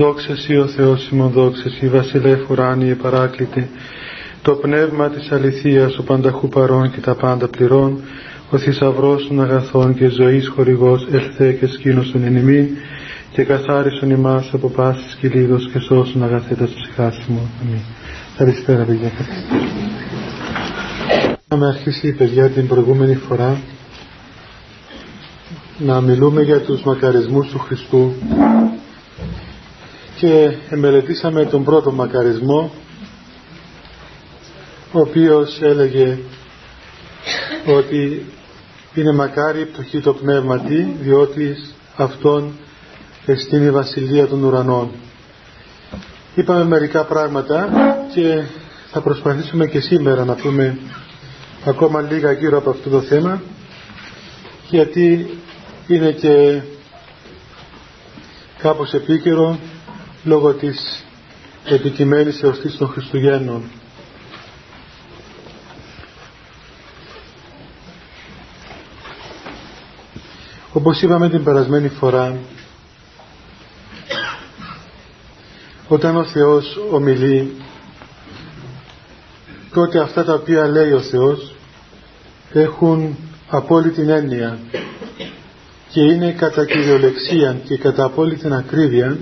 Δόξα Σύ ο Θεός ημών δόξα Σύ βασιλεύ ουράνιε παράκλητε το πνεύμα της αληθείας ο πανταχού παρών και τα πάντα πληρών ο θησαυρός των αγαθών και ζωής χορηγός ελθέ και σκήνωσον εν ημίν και καθάρισον ημάς από πάσης κυλίδος και σώσον αγαθέτας ψυχάς μου. Αμήν. Καλησπέρα παιδιά. Είχαμε αρχίσει παιδιά την προηγούμενη φορά να μιλούμε για τους μακαρισμούς του Χριστού και μελετήσαμε τον πρώτο μακαρισμό ο οποίος έλεγε ότι είναι μακάρι πτωχή το πνεύματι διότι αυτόν εστίνει η βασιλεία των ουρανών. Είπαμε μερικά πράγματα και θα προσπαθήσουμε και σήμερα να πούμε ακόμα λίγα γύρω από αυτό το θέμα γιατί είναι και κάπως επίκαιρο λόγω της επικειμένης εορτής των Χριστουγέννων. Όπως είπαμε την περασμένη φορά, όταν ο Θεός ομιλεί, τότε αυτά τα οποία λέει ο Θεός έχουν απόλυτη έννοια και είναι κατά κυριολεξία και κατά απόλυτη ακρίβεια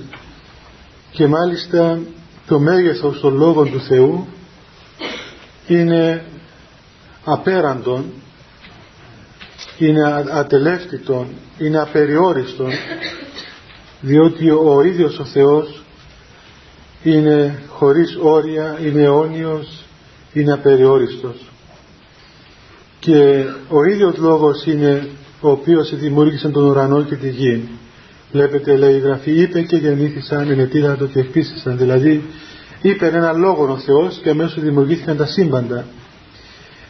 και μάλιστα το μέγεθος των λόγων του Θεού είναι απέραντον είναι ατελεύτητον είναι απεριόριστον διότι ο ίδιος ο Θεός είναι χωρίς όρια είναι αιώνιος είναι απεριόριστος. Και ο ίδιος λόγος είναι ο οποίος δημιούργησε τον ουρανό και τη γη Βλέπετε λέει η Γραφή είπε και γεννήθησαν ενετήρατο και εκπίστησαν. Δηλαδή είπε ένα λόγο ο Θεός και αμέσως δημιουργήθηκαν τα σύμπαντα.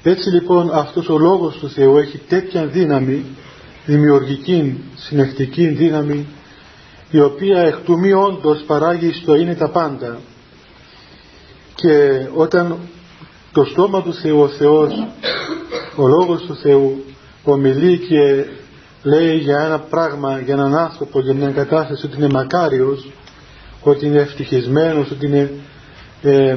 Έτσι λοιπόν αυτός ο λόγος του Θεού έχει τέτοια δύναμη, δημιουργική, συνεχτική δύναμη, η οποία εκ του μη όντως παράγει στο είναι τα πάντα. Και όταν το στόμα του Θεού, ο Θεός, ο λόγος του Θεού ομιλεί και λέει για ένα πράγμα, για έναν άνθρωπο, για μια κατάσταση ότι είναι μακάριος, ότι είναι ευτυχισμένος, ότι είναι ε,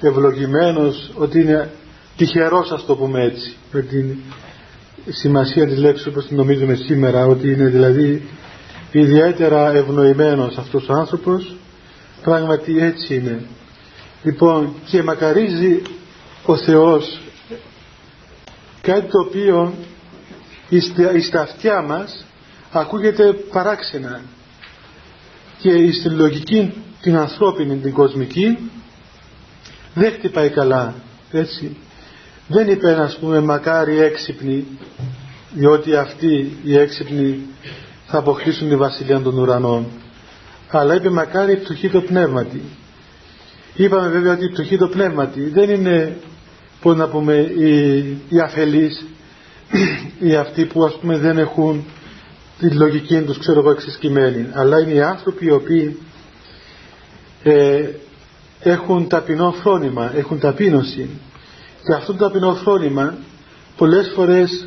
ευλογημένος, ότι είναι τυχερός ας το πούμε έτσι, με την σημασία της λέξης όπως την νομίζουμε σήμερα, ότι είναι δηλαδή ιδιαίτερα ευνοημένος αυτός ο άνθρωπος, πράγματι έτσι είναι. Λοιπόν, και μακαρίζει ο Θεός κάτι το οποίο στα αυτιά μας ακούγεται παράξενα. Και στην λογική την ανθρώπινη, την κοσμική δεν χτυπάει καλά έτσι. Δεν είπε να πούμε μακάρι έξυπνοι διότι αυτοί οι έξυπνοι θα αποκτήσουν τη βασιλεία των ουρανών. Αλλά είπε μακάρι η πτωχή το πνεύματι. Είπαμε βέβαια ότι η πτωχή το πνεύματι δεν είναι πώς να πούμε οι, οι αφελείς ή αυτοί που ας πούμε δεν έχουν τη λογική τους ξέρω εγώ εξισκημένη αλλά είναι οι άνθρωποι οι οποίοι ε, έχουν ταπεινό φρόνημα έχουν ταπείνωση. Και αυτό το ταπεινό φρόνημα πολλές φορές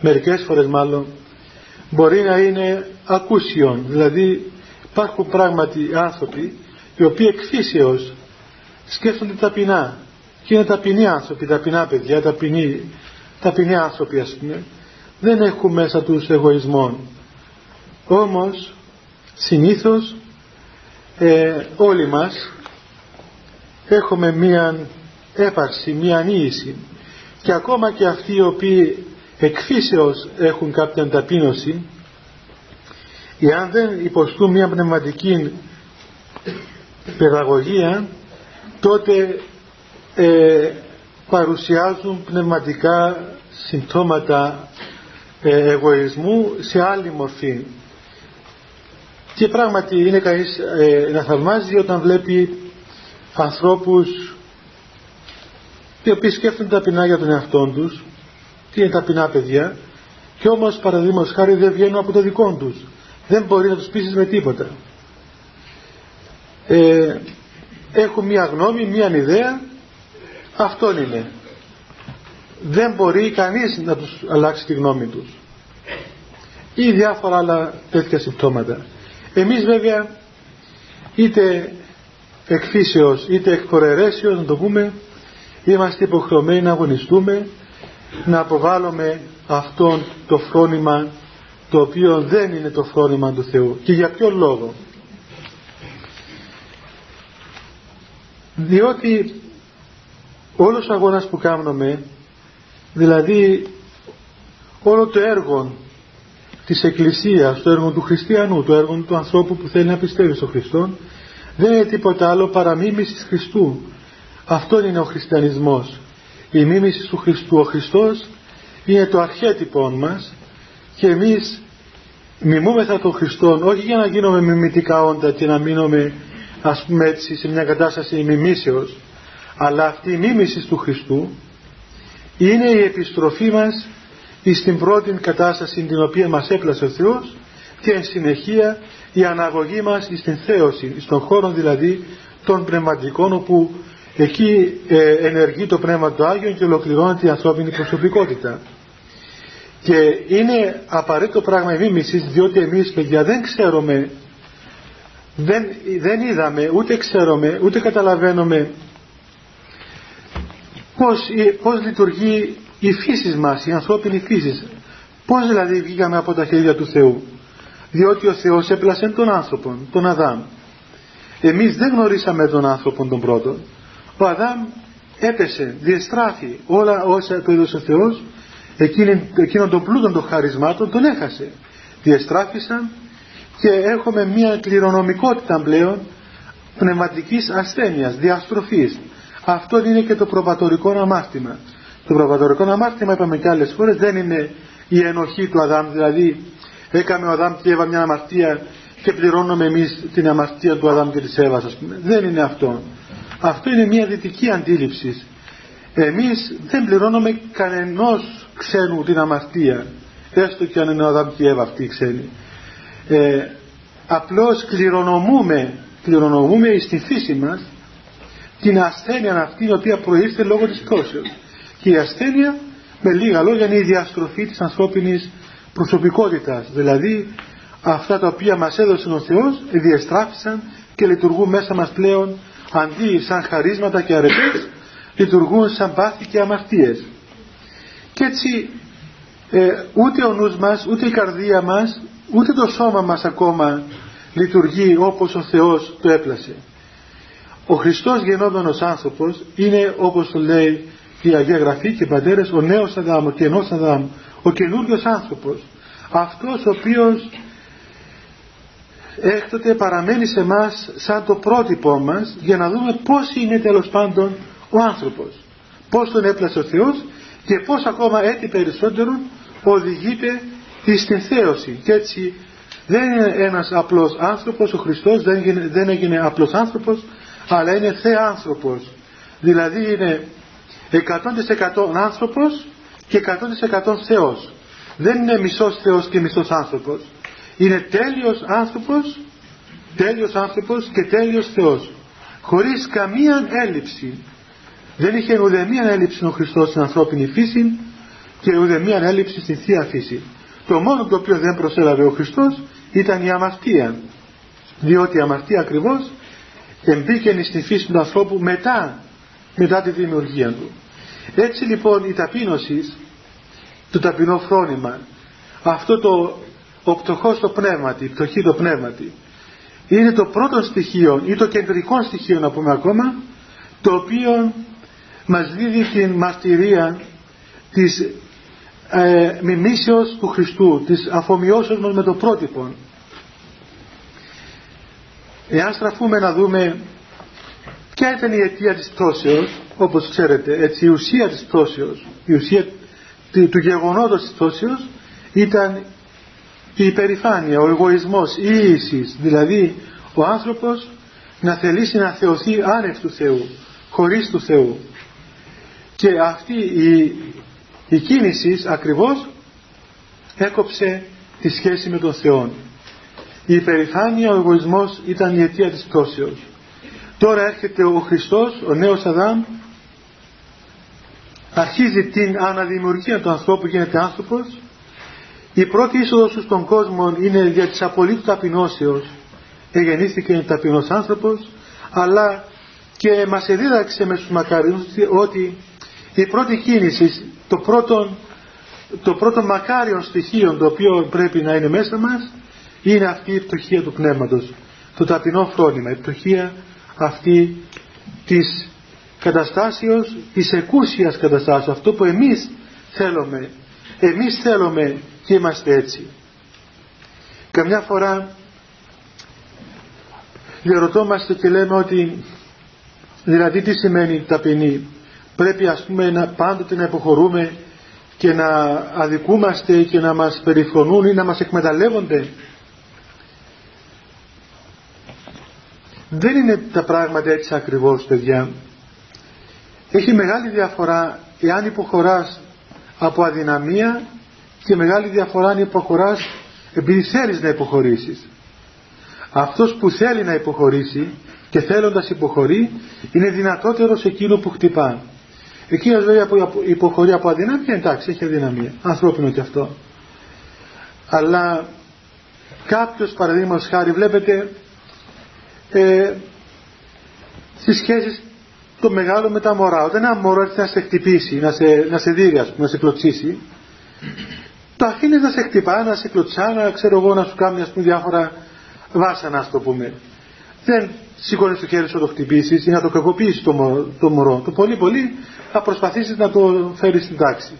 μερικές φορές μάλλον μπορεί να είναι ακούσιον. Δηλαδή υπάρχουν πράγματι άνθρωποι οι οποίοι εκφύσεως σκέφτονται ταπεινά. Και είναι ταπεινοί άνθρωποι, ταπεινά παιδιά, ταπεινοί ταπεινοί άνθρωποι ας πούμε δεν έχουν μέσα τους εγωισμό όμως συνήθως ε, όλοι μας έχουμε μία έπαρση, μία ανίηση και ακόμα και αυτοί οι οποίοι εκφύσεως έχουν κάποια ταπείνωση εάν δεν υποστούν μία πνευματική παιδαγωγία τότε ε, παρουσιάζουν πνευματικά συμπτώματα ε, εγωισμού σε άλλη μορφή. Και πράγματι είναι κανείς ε, να θαυμάζει όταν βλέπει ανθρώπους οι οποίοι σκέφτονται ταπεινά για τον εαυτό τους. Τι είναι ταπεινά παιδιά; Και όμως παραδείγματος χάρη δεν βγαίνουν από το δικό τους. Δεν μπορεί να τους πείσεις με τίποτα. Ε, έχουν μία γνώμη, μία ιδέα αυτόν είναι. Δεν μπορεί κανείς να τους αλλάξει τη γνώμη τους. Ή διάφορα άλλα τέτοια συμπτώματα. Εμείς βέβαια είτε εκφύσεως είτε εκπορερέσεως να το πούμε είμαστε υποχρεωμένοι να αγωνιστούμε να αποβάλουμε αυτό το φρόνημα το οποίο δεν είναι το φρόνημα του Θεού. Και για ποιο λόγο; Διότι όλος ο αγώνας που κάνουμε δηλαδή όλο το έργο της Εκκλησίας, το έργο του χριστιανού, το έργο του ανθρώπου που θέλει να πιστεύει στον Χριστό δεν είναι τίποτα άλλο παρά μίμηση Χριστού. Αυτό είναι ο χριστιανισμός. Η μίμηση του Χριστού. Ο Χριστός είναι το αρχέτυπο μας και εμείς μιμούμεθα τον Χριστό όχι για να γίνουμε μιμητικά όντα και να μείνουμε ας πούμε έτσι σε μια κατάσταση μιμήσεως αλλά αυτή η μίμηση του Χριστού είναι η επιστροφή μας στην πρώτη κατάσταση την οποία μας έπλασε ο Θεός και εν συνεχεία η αναγωγή μας στην θέωση, στον χώρο δηλαδή των πνευματικών όπου εκεί ε, ενεργεί το Πνεύμα του Άγιον και ολοκληρώνεται η ανθρώπινη προσωπικότητα. Και είναι απαραίτητο πράγμα η μίμηση διότι εμείς παιδιά δεν ξέρουμε δεν, δεν είδαμε ούτε ξέρουμε ούτε καταλαβαίνουμε πώς, πώς λειτουργεί η φύσης μας, η ανθρώπινη φύσης. Πώς δηλαδή βγήκαμε από τα χέρια του Θεού. Διότι ο Θεός έπλασε τον άνθρωπο, τον Αδάμ. Εμείς δεν γνωρίσαμε τον άνθρωπο τον πρώτο. Ο Αδάμ έπεσε, διεστράφη όλα όσα του έδωσε ο Θεός, εκείνον τον πλούτον των χαρισμάτων τον έχασε. Διεστράφησαν και έχουμε μια κληρονομικότητα πλέον πνευματικής ασθένειας, διαστροφής. Αυτό είναι και το προπατορικό αμάρτημα. Το προπατορικό αμάρτημα, είπαμε και άλλες φορές, δεν είναι η ενοχή του Αδάμ, δηλαδή έκαμε ο Αδάμ και Εύα μια αμαρτία και πληρώνουμε εμείς την αμαρτία του Αδάμ και της Εύας, ας πούμε. Δεν είναι αυτό. Αυτό είναι μια δυτική αντίληψη. Εμείς δεν πληρώνουμε κανενός ξένου την αμαρτία, έστω και αν είναι ο Αδάμ και η Εύα αυτή η ξένη. Ε, απλώς κληρονομούμε, κληρονομούμε στη φύση μας την ασθένεια αυτή η οποία προήρθε λόγω της πτώσεως. Και η ασθένεια με λίγα λόγια είναι η διαστροφή της ανθρώπινης προσωπικότητας. Δηλαδή αυτά τα οποία μας έδωσε ο Θεός διαστράφησαν και λειτουργούν μέσα μας πλέον αντί σαν χαρίσματα και αρετές λειτουργούν σαν πάθη και αμαρτίες. Και έτσι ε, ούτε ο νους μας, ούτε η καρδία μας, ούτε το σώμα μας ακόμα λειτουργεί όπως ο Θεός το έπλασε. Ο Χριστός γεννόμενος άνθρωπος είναι όπως το λέει η Αγία Γραφή και οι πατέρες ο νέος Αδάμ, ο καινός Αδάμ, ο καινούριος άνθρωπος. Αυτός ο οποίος έκτοτε παραμένει σε μας σαν το πρότυπό μας για να δούμε πώς είναι τέλος πάντων ο άνθρωπος. Πώς τον έπλασε ο Θεός και πώς ακόμα έτσι περισσότερο οδηγείται στην θέωση. Και έτσι δεν είναι ένας απλός άνθρωπος, ο Χριστός δεν, έγινε, δεν έγινε απλός άνθρωπος, αλλά είναι άνθρωπος. Δηλαδή είναι 100% άνθρωπος και 100% Θεός. Δεν είναι μισός Θεός και μισός άνθρωπος. Είναι τέλειος άνθρωπος τέλειος άνθρωπος και τέλειος Θεός. Χωρίς καμία έλλειψη. Δεν είχε ουδεμία έλλειψη ο Χριστός στην ανθρώπινη φύση και ουδεμία έλλειψη στην Θεία φύση. Το μόνο το οποίο δεν προσέλαβε ο Χριστός ήταν η αμαρτία. Διότι η αμαρτία ακριβώς εμπήκαινε στη φύση του ανθρώπου μετά, μετά τη δημιουργία του. Έτσι λοιπόν η ταπείνωση, το ταπεινό φρόνημα, αυτό το ο πτωχός το πνεύματι, η πτωχή το πνεύματι, είναι το πρώτο στοιχείο ή το κεντρικό στοιχείο να πούμε ακόμα, το οποίο μας δίδει την μαρτυρία της ε, μιμήσεως του Χριστού, της αφομοιώσεως μας με το πρότυπο Εάν στραφούμε να δούμε ποια ήταν η αιτία της πτώσεως, όπως ξέρετε, έτσι η ουσία της πτώσεως, η ουσία του γεγονότος της πτώσεως ήταν η υπερηφάνεια, ο εγωισμός, η ίησης, δηλαδή ο άνθρωπος να θελήσει να θεωθεί άνευ του Θεού, χωρίς του Θεού. Και αυτή η, η κίνησης ακριβώς έκοψε τη σχέση με τον Θεό. Η υπερηφάνεια, ο εγωισμός ήταν η αιτία της πτώσεως. Τώρα έρχεται ο Χριστός, ο νέος Αδάμ, αρχίζει την αναδημιουργία του ανθρώπου, γίνεται άνθρωπος. Η πρώτη είσοδος στον κόσμο είναι για της απολύτου ταπεινώσεως, εγεννήθηκε ταπεινός άνθρωπος αλλά και μας εδίδαξε με στους μακαριούς ότι η πρώτη κίνηση, το πρώτο, το πρώτο μακάριο στοιχείο το οποίο πρέπει να είναι μέσα μας είναι αυτή η πτωχία του πνεύματος το ταπεινό φρόνημα, η πτωχία αυτή της καταστάσεως, της εκούσιας καταστάσεως, αυτό που εμείς θέλουμε, εμείς θέλουμε και είμαστε έτσι. Καμιά φορά διαρωτόμαστε και λέμε ότι δηλαδή τι σημαίνει ταπεινή. Πρέπει ας πούμε να, πάντοτε να υποχωρούμε και να αδικούμαστε και να μας περιφρονούν ή να μας εκμεταλλεύονται δεν είναι τα πράγματα έτσι ακριβώς παιδιά. Έχει μεγάλη διαφορά εάν υποχωράς από αδυναμία και μεγάλη διαφορά αν υποχωράς επειδή θέλεις να υποχωρήσεις. Αυτός που θέλει να υποχωρήσει και θέλοντας υποχωρεί είναι δυνατότερος σε εκείνο που χτυπά. Εκείνος βέβαια που υποχωρεί από αδυναμία εντάξει έχει αδυναμία. Ανθρώπινο και αυτό. Αλλά κάποιος παραδείγματος χάρη βλέπετε ε, στις σχέσεις το μεγάλο με τα μωρά όταν ένα μωρό έρθει να σε χτυπήσει να σε, να σε δει να σε κλωτσίσει το αφήνεις να σε χτυπά, να σε κλωτσά, να ξέρω εγώ να σου κάνει ας πούμε διάφορα βάσανα ας το πούμε. Δεν σηκώνεις το χέρι σου να το χτυπήσεις ή να το κακοποιήσεις το, το μωρό. Το πολύ πολύ θα προσπαθήσεις να το φέρεις στην τάξη.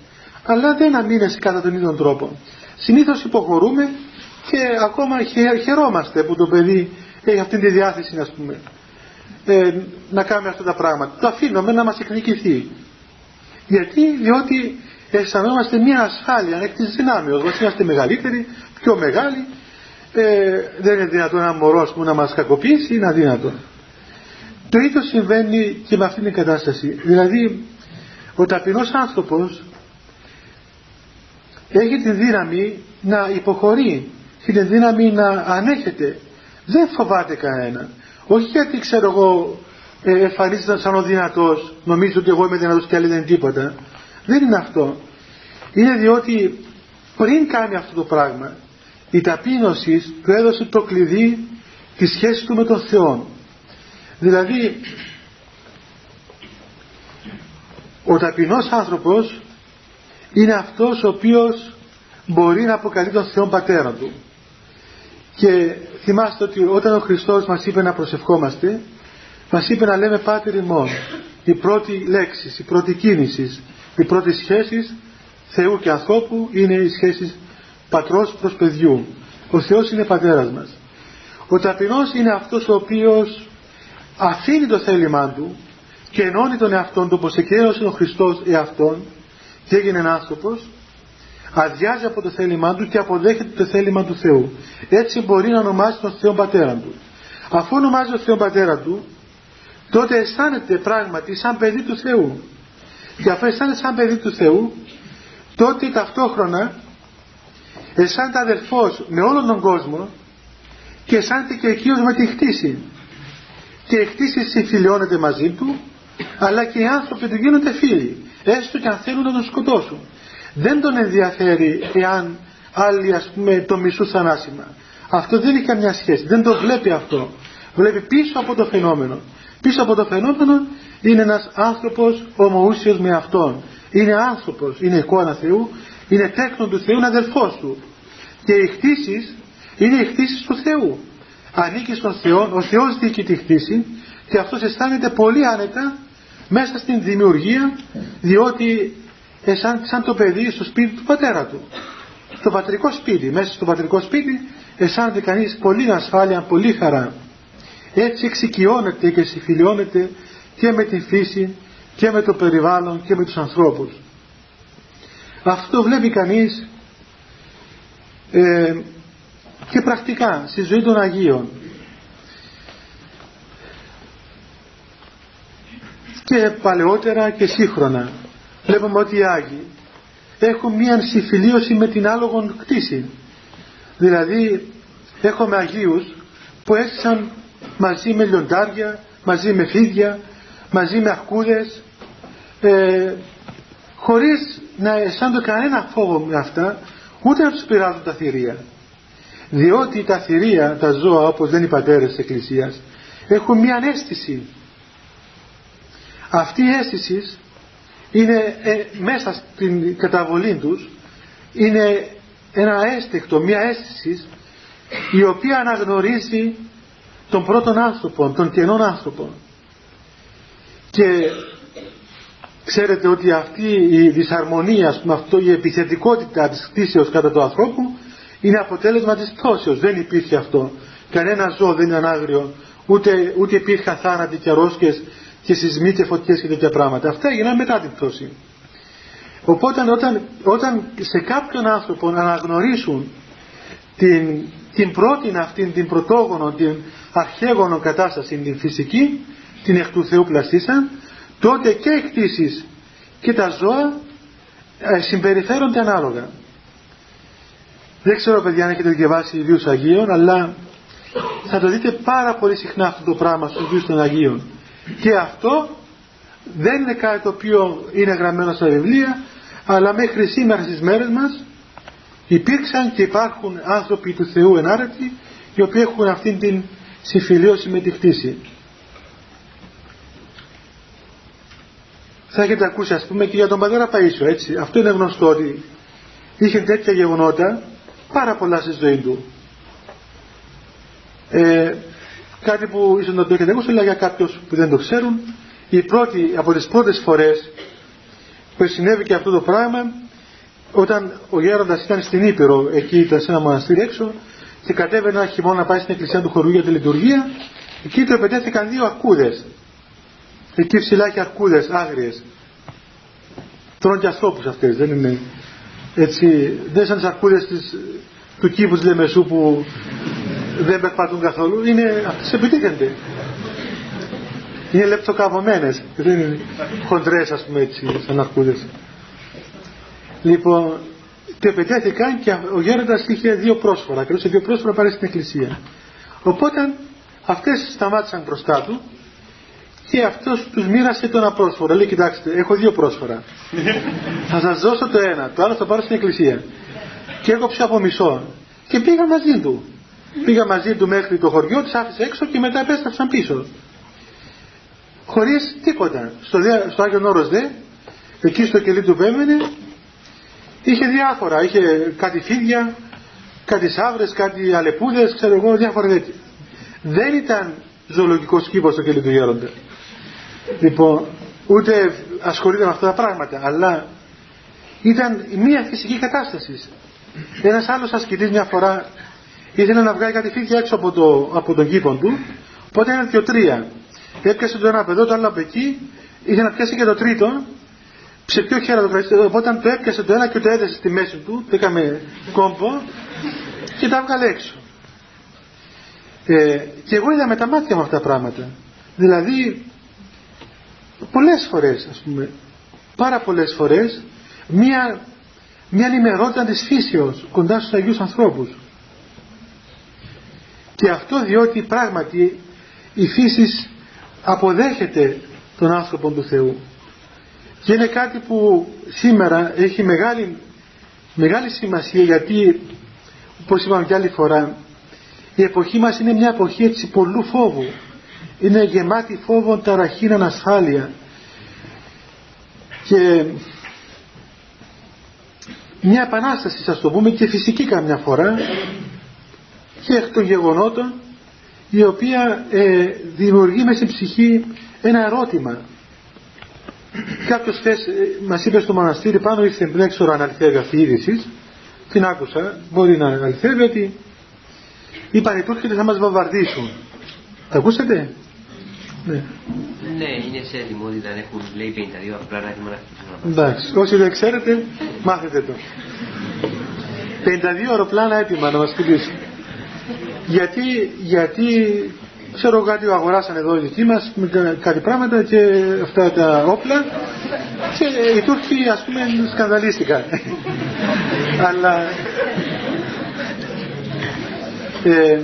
Αλλά δεν αμήνεσαι κατά τον ίδιο τρόπο. Συνήθως υποχωρούμε και ακόμα χαιρόμαστε που το παιδί έχει αυτή τη διάθεση να πούμε ε, να κάνει αυτά τα πράγματα. Το αφήνουμε να μας εκνικηθεί. Γιατί, διότι αισθανόμαστε μια ασφάλεια εκ της δυνάμεως μας είμαστε μεγαλύτεροι, πιο μεγάλοι ε, δεν είναι δυνατόν ένα μωρό που να μας κακοποιήσει είναι αδύνατο το ίδιο συμβαίνει και με αυτήν την κατάσταση δηλαδή ο ταπεινός άνθρωπος έχει τη δύναμη να υποχωρεί έχει τη δύναμη να ανέχεται δεν φοβάται κανένα όχι γιατί ξέρω εγώ ε, εμφανίζεται σαν ο δυνατός νομίζω ότι εγώ είμαι δυνατός και άλλοι δεν είναι τίποτα. Δεν είναι αυτό. Είναι διότι πριν κάνει αυτό το πράγμα η ταπείνωση του έδωσε το κλειδί της σχέσης του με τον Θεό. Δηλαδή ο ταπεινός άνθρωπος είναι αυτός ο οποίος μπορεί να αποκαλεί τον Θεό πατέρα του. Και θυμάστε ότι όταν ο Χριστός μας είπε να προσευχόμαστε μας είπε να λέμε Πάτερ ημών η πρώτη λέξη, η πρώτη κίνηση η πρώτη σχέση Θεού και ανθρώπου είναι οι σχέσεις πατρός προς παιδιού. Ο Θεός είναι πατέρας μας. Ο ταπεινός είναι αυτός ο οποίος αφήνει το θέλημά του και ενώνει τον εαυτόν του όπως εκένωσε ο Χριστός εαυτόν και έγινε άνθρωπος αδειάζει από το θέλημά του και αποδέχεται το θέλημα του Θεού. Έτσι μπορεί να ονομάσει τον Θεό πατέρα του. Αφού ονομάζει τον Θεό πατέρα του τότε αισθάνεται πράγματι σαν παιδί του Θεού. Και αφού αισθάνεται σαν παιδί του Θεού τότε ταυτόχρονα αισθάνεται αδελφός με όλον τον κόσμο και αισθάνεται και εκείνος με τη χτίση και η χτίση συμφιλιώνεται μαζί του αλλά και οι άνθρωποι του γίνονται φίλοι έστω και αν θέλουν να τον σκοτώσουν δεν τον ενδιαφέρει εάν άλλοι ας πούμε το μισού θανάσιμα. Αυτό δεν έχει καμιά σχέση. Δεν το βλέπει αυτό. Βλέπει πίσω από το φαινόμενο. Πίσω από το φαινόμενο είναι ένας άνθρωπος ομοούσιος με αυτόν. Είναι άνθρωπος, είναι εικόνα Θεού, είναι τέκνο του Θεού, είναι αδελφός του. Και οι χτίσεις είναι οι χτίσεις του Θεού. Ανήκει στον Θεό, ο Θεός δίκει τη χτίση και αυτός αισθάνεται πολύ άνετα μέσα στην δημιουργία διότι σαν, σαν το παιδί στο σπίτι του πατέρα του. Στο πατρικό σπίτι, μέσα στο πατρικό σπίτι αισθάνεται κανείς πολύ ασφάλεια, πολύ χαρά. Έτσι εξοικειώνεται και συμφιλιώνεται και με την φύση και με το περιβάλλον και με τους ανθρώπους. Αυτό βλέπει κανείς ε, και πρακτικά στη ζωή των Αγίων. Και παλαιότερα και σύγχρονα. Βλέπουμε ότι οι Άγιοι έχουν μία συμφιλίωση με την άλογον κτήση. Δηλαδή έχουμε Αγίους που έζησαν μαζί με λιοντάρια, μαζί με φίδια, μαζί με αρκούδες ε, χωρίς να αισθάνονται κανένα φόβο με αυτά ούτε να τους πειράζουν τα θηρία διότι τα θηρία, τα ζώα όπως δεν οι πατέρες της Εκκλησίας έχουν μια αίσθηση αυτή η αίσθηση είναι ε, μέσα στην καταβολή τους είναι ένα αίσθηκτο, μια αίσθηση η οποία αναγνωρίζει τον πρώτον άνθρωπο, τον κενών άνθρωπο και ξέρετε ότι αυτή η δυσαρμονία, με αυτό η επιθετικότητα της κτήσεως κατά του ανθρώπου είναι αποτέλεσμα της πτώσεως. Δεν υπήρχε αυτό. Κανένα ζώο δεν είναι ανάγριο, ούτε, ούτε υπήρχαν θάνατοι και αρρώσκες και σεισμοί και φωτιές και τέτοια πράγματα. Αυτά έγιναν μετά την πτώση. Οπότε όταν, όταν σε κάποιον άνθρωπο αναγνωρίσουν την, την πρώτη αυτή, την πρωτόγονο, την αρχαίγονο κατάσταση, την φυσική, την εκ του Θεού πλαστήσαν, τότε και οι κτήσεις και τα ζώα ε, συμπεριφέρονται ανάλογα. Δεν ξέρω παιδιά αν έχετε διαβάσει ιδίους Αγίων, αλλά θα το δείτε πάρα πολύ συχνά αυτό το πράγμα στους ιδίους των Αγίων. Και αυτό δεν είναι κάτι το οποίο είναι γραμμένο στα βιβλία, αλλά μέχρι σήμερα στις μέρες μας υπήρξαν και υπάρχουν άνθρωποι του Θεού ενάρετοι, οι οποίοι έχουν αυτήν την συμφιλίωση με τη χτίση. Θα έχετε ακούσει ας πούμε και για τον πατέρα Παΐσιο έτσι. Αυτό είναι γνωστό ότι είχε τέτοια γεγονότα πάρα πολλά στη ζωή του. Ε, κάτι που ίσως να το έχετε ακούσει αλλά για κάποιους που δεν το ξέρουν η πρώτη, από τις πρώτες φορές που συνέβη και αυτό το πράγμα όταν ο γέροντας ήταν στην Ήπειρο εκεί ήταν σε ένα μοναστήρι έξω και κατέβαινε ένα χειμώνα να πάει στην εκκλησία του χωρού για τη λειτουργία εκεί του επετέθηκαν δύο αρκούδες. Εκεί ψηλά έχει αρκούδες άγριες. Τρώνε και ανθρώπους αυτές δεν είναι έτσι δεν σαν τις αρκούδες της, του κήπους της Λεμεσού που δεν περπατούν καθόλου είναι, αυτές επιτίθενται. Είναι λεπτοκαβωμένες δεν είναι χοντρές ας πούμε έτσι σαν αρκούδες. Λοιπόν και επιτέθηκαν και ο γέροντας είχε δύο πρόσφορα και δύο πρόσφορα πάρει στην εκκλησία. Οπότε αυτές σταμάτησαν μπροστά του και αυτός τους μοίρασε το ένα πρόσφορο λέει κοιτάξτε έχω δύο πρόσφορα. Θα σας δώσω το ένα το άλλο θα πάρω στην εκκλησία και έκοψε από μισό. Και πήγα μαζί του πήγα μαζί του μέχρι το χωριό της άφησε έξω και μετά επέστρεψαν πίσω. Χωρίς τίποτα. Στο, στο Άγιον Όρος δε εκεί στο κελί του Πέμενε είχε διάφορα. Είχε κάτι φίδια κάτι σαύρες, κάτι αλεπούδες ξέρω εγώ διάφορα τέτοια δεν ήταν ζωολογικός κήπο στο κελί του γέροντα. Λοιπόν ούτε ασχολείται με αυτά τα πράγματα αλλά ήταν μια φυσική κατάσταση. Ένας άλλος ασκητής μια φορά ήθελε να βγάλει κάτι φίδια έξω από, το, από τον κήπο του. Οπότε ήταν και ο τρία. Έπιασε το ένα παιδό το άλλο από εκεί. Ήθελε να πιάσει και το τρίτο. Σε ποιο χέρα το κρατήσει οπότε το έπιασε το ένα και το έδεσε στη μέση του το έκαμε κόμπο και τα έβγαλε έξω. Ε, και εγώ είδα με τα μάτια μου αυτά τα πράγματα. Δηλαδή πολλές φορές ας πούμε πάρα πολλές φορές μία, μία ενημερότητα της φύσεως κοντά στους Αγίους ανθρώπους και αυτό διότι πράγματι η φύση αποδέχεται τον άνθρωπο του Θεού. Και είναι κάτι που σήμερα έχει μεγάλη, μεγάλη σημασία γιατί όπως είπαμε και άλλη φορά η εποχή μας είναι μια εποχή έτσι πολλού φόβου. Είναι γεμάτη φόβο, ταραχήν, ανασφάλεια. Και μια επανάσταση σας το πούμε και φυσική καμιά φορά και εκ των γεγονότων η οποία ε, δημιουργεί μέσα στην ψυχή ένα ερώτημα κάποιος χθες ε, μας είπε στο μοναστήρι πάνω ήρθε δεν ξέρω αν αληθεύει αυτή η είδηση την άκουσα μπορεί να αληθεύει ότι είπαν οι Τούρκοι ότι θα μας βομβαρδίσουν τα ακούσατε; Ναι. Ναι, είναι σε ετοιμότητα, έχουν λέει 52 αεροπλάνα έτοιμα να χτυπήσουν. Εντάξει, όσοι δεν ξέρετε, μάθετε το. 52 αεροπλάνα έτοιμα να μας χτυπήσουν. Γιατί, γιατί ξέρω κάτι αγοράσαν εδώ οι δικοί μας με κάτι πράγματα και αυτά τα όπλα και οι Τούρκοι ας πούμε σκανδαλίστηκαν. Αλλά ε,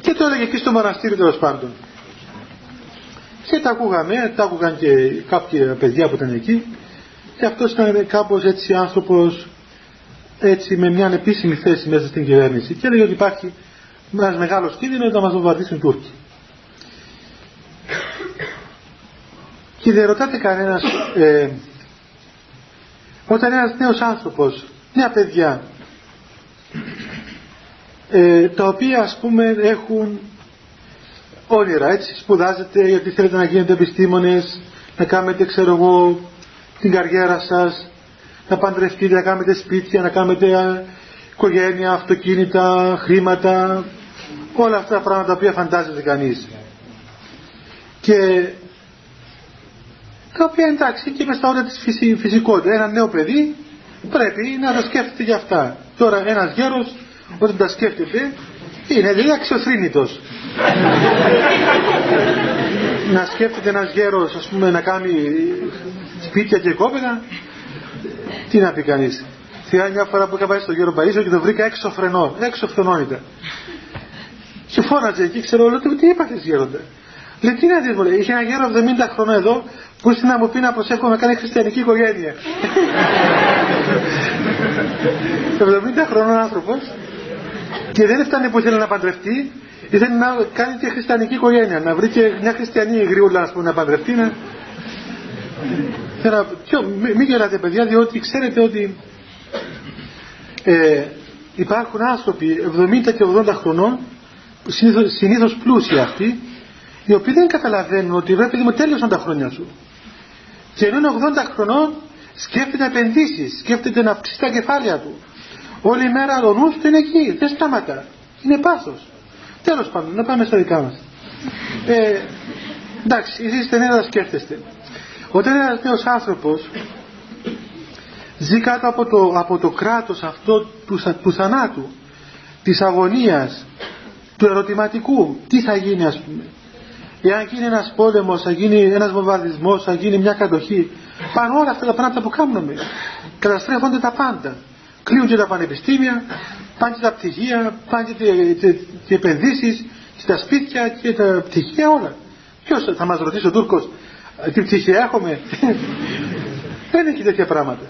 και το έλεγε εκεί στο μοναστήρι τέλος πάντων. Και τα ακούγαμε, τα άκουγαν και κάποια παιδιά που ήταν εκεί και αυτός ήταν κάπως έτσι άνθρωπος έτσι με μια επίσημη θέση μέσα στην κυβέρνηση και έλεγε ότι υπάρχει ένας μεγάλος κίνδυνο να μας βομβαρδίσουν οι Τούρκοι. Και δεν ρωτάτε κανένας, ε, όταν ένας νέος άνθρωπος, νέα παιδιά, ε, τα οποία ας πούμε έχουν όνειρα, έτσι σπουδάζετε γιατί θέλετε να γίνετε επιστήμονες, να κάνετε ξέρω εγώ την καριέρα σας, να παντρευτείτε, να κάνετε σπίτια, να κάνετε οικογένεια, αυτοκίνητα, χρήματα, όλα αυτά τα πράγματα τα οποία φαντάζεται κανείς. Και τα οποία εντάξει και με στα όρια της φυσικότητας. Ένα νέο παιδί πρέπει να τα σκέφτεται για αυτά. Τώρα ένας γέρος όταν τα σκέφτεται είναι δηλαδή αξιοθρύνητος. να σκέφτεται ένας γέρος ας πούμε να κάνει σπίτια και κόπεδα τι να πει κανείς. Θυμάμαι μια φορά που είχα πάει στο γέρο Παρίσιο και το βρήκα έξω φρενό. Έξω φρενόνιτα. Και φώναζε εκεί, ξέρω, λέω, τι είπατε γέροντα. Λέει, τι να δεις, μου λέει, είχε ένα γέρο 70 χρόνια εδώ που ήρθε να μου πει να προσέχω να κάνει χριστιανική οικογένεια. 70 χρονών άνθρωπος και δεν έφτανε που ήθελε να παντρευτεί, ήθελε να κάνει και χριστιανική οικογένεια, να βρει και μια χριστιανή γριούλα ας πούμε, να παντρευτεί. Να... Μην, μην γελάτε παιδιά, διότι ξέρετε ότι ε, υπάρχουν άνθρωποι 70 και 80 χρονών, συνήθως, συνήθως πλούσιοι αυτοί, οι οποίοι δεν καταλαβαίνουν ότι πρέπει να τέλειωσαν τα χρόνια σου. Και ενώ είναι 80 χρονών σκέφτεται επενδύσει, σκέφτεται να αυξήσει τα κεφάλια του. Όλη μέρα ο νους του είναι εκεί, δεν σταματά. Είναι πάθος. Τέλος πάντων, να πάμε στα δικά μας. Ε, εντάξει, εσείς δεν να σκέφτεστε. Όταν ένας νέος άνθρωπος ζει κάτω από το, από το κράτος αυτό του, του θανάτου, της αγωνίας, του ερωτηματικού, τι θα γίνει ας πούμε. Εάν γίνει ένας πόλεμος, θα γίνει ένας βομβαρδισμός, θα γίνει μια κατοχή, πάνω όλα αυτά τα πράγματα που κάνουμε. Καταστρέφονται τα πάντα. Κλείουν και τα πανεπιστήμια, πάνε και τα πτυχία, πάνε και οι επενδύσεις, και τα σπίτια και τα πτυχία όλα. Ποιος θα μας ρωτήσει ο Τούρκος, τι πτυχία έχουμε; Δεν έχει τέτοια πράγματα.